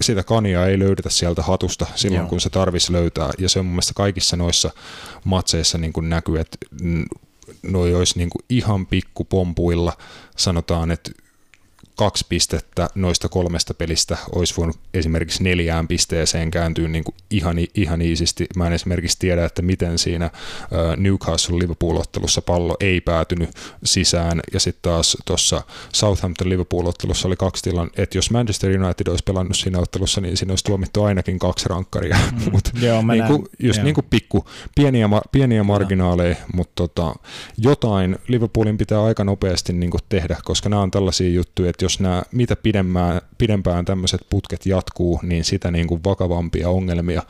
sitä kania ei löydetä sieltä hatusta silloin, Joo. kun se tarvisi löytää. Ja se on mun mielestä kaikissa noissa matseissa niin kuin näkyy, että noi olisi niin kuin ihan pikkupompuilla, sanotaan, että kaksi pistettä noista kolmesta pelistä olisi voinut esimerkiksi neljään pisteeseen kääntyä niin kuin ihan, ihan iisisti. Mä en esimerkiksi tiedä, että miten siinä Newcastle-Liverpool-ottelussa pallo ei päätynyt sisään, ja sitten taas tuossa Southampton-Liverpool-ottelussa oli kaksi tilan, että jos Manchester United olisi pelannut siinä ottelussa, niin siinä olisi tuomittu ainakin kaksi rankkaria, mm. mutta niin kuin, just niin kuin pikku, pieniä, pieniä marginaaleja, mutta tota, jotain Liverpoolin pitää aika nopeasti niin kuin tehdä, koska nämä on tällaisia juttuja, että jos nämä, mitä pidempään, pidempään tämmöiset putket jatkuu, niin sitä niin kuin vakavampia ongelmia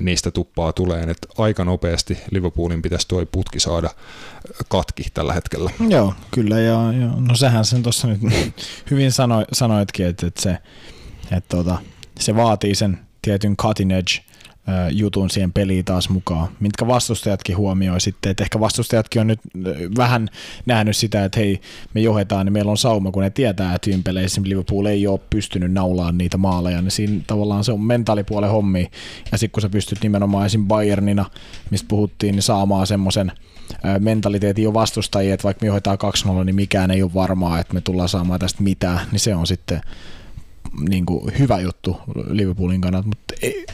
niistä tuppaa tulee, että aika nopeasti Liverpoolin pitäisi tuo putki saada katki tällä hetkellä. Joo, kyllä, ja, ja no sähän sen tuossa nyt hyvin sanoi, sanoitkin, että, että se, että tota, se vaatii sen tietyn cutting edge jutun siihen peliin taas mukaan, mitkä vastustajatkin huomioi sitten, että ehkä vastustajatkin on nyt vähän nähnyt sitä, että hei, me johetaan, niin meillä on sauma, kun ne tietää, että viime peleissä Liverpool ei ole pystynyt naulaan niitä maaleja, niin siinä tavallaan se on mentaalipuolen hommi, ja sitten kun sä pystyt nimenomaan esim. Bayernina, mistä puhuttiin, niin saamaan semmoisen mentaliteetin jo vastustajia, että vaikka me johdetaan 2-0, niin mikään ei ole varmaa, että me tullaan saamaan tästä mitään, niin se on sitten niin kuin hyvä juttu Liverpoolin kannalta, mutta ei,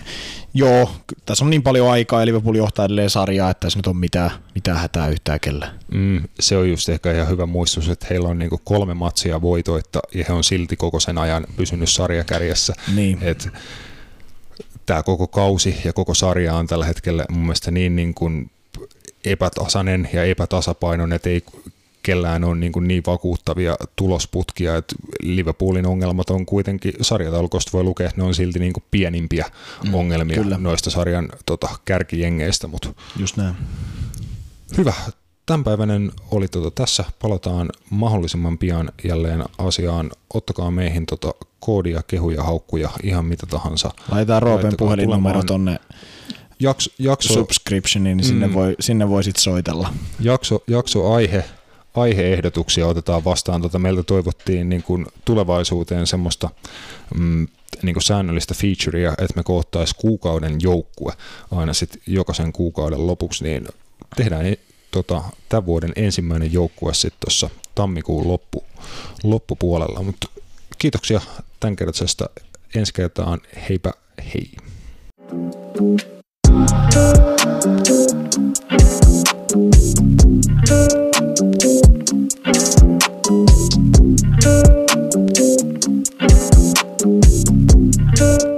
Joo, tässä on niin paljon aikaa ja Liverpool johtaa edelleen sarjaa, että tässä nyt on mitään, mitään hätää yhtään kellä. Mm, se on just ehkä ihan hyvä muistus, että heillä on niinku kolme matsia voitoitta ja he on silti koko sen ajan pysynyt sarjakärjessä. Niin. Et, tämä koko kausi ja koko sarja on tällä hetkellä mun mielestä niin, niin kuin epätasainen ja epätasapainoinen, että ei kellään on niin, kuin niin vakuuttavia tulosputkia, että Liverpoolin ongelmat on kuitenkin, sarjataulukosta voi lukea, että ne on silti niin kuin pienimpiä mm, ongelmia kyllä. noista sarjan tota, kärkijengeistä. Mutta Just näin. Hyvä. Tämänpäiväinen oli tota, tässä. Palataan mahdollisimman pian jälleen asiaan. Ottakaa meihin tota, koodia, kehuja, haukkuja, ihan mitä tahansa. Laitetaan Roopen puhelinnumero tonne jakso, jakso, subscriptioniin, niin sinne, mm, voi, sinne voi sit soitella. Jakso, jakso aihe aiheehdotuksia otetaan vastaan. Tuota, meiltä toivottiin niin kuin tulevaisuuteen semmoista mm, niin kuin säännöllistä featurea, että me koottaisiin kuukauden joukkue aina sitten jokaisen kuukauden lopuksi, niin tehdään e- tota, tämän vuoden ensimmäinen joukkue sitten tuossa tammikuun loppu, loppupuolella. Mut kiitoksia tämän kertaisesta. Ensi kertaan heipä hei. Thank you. Thank you.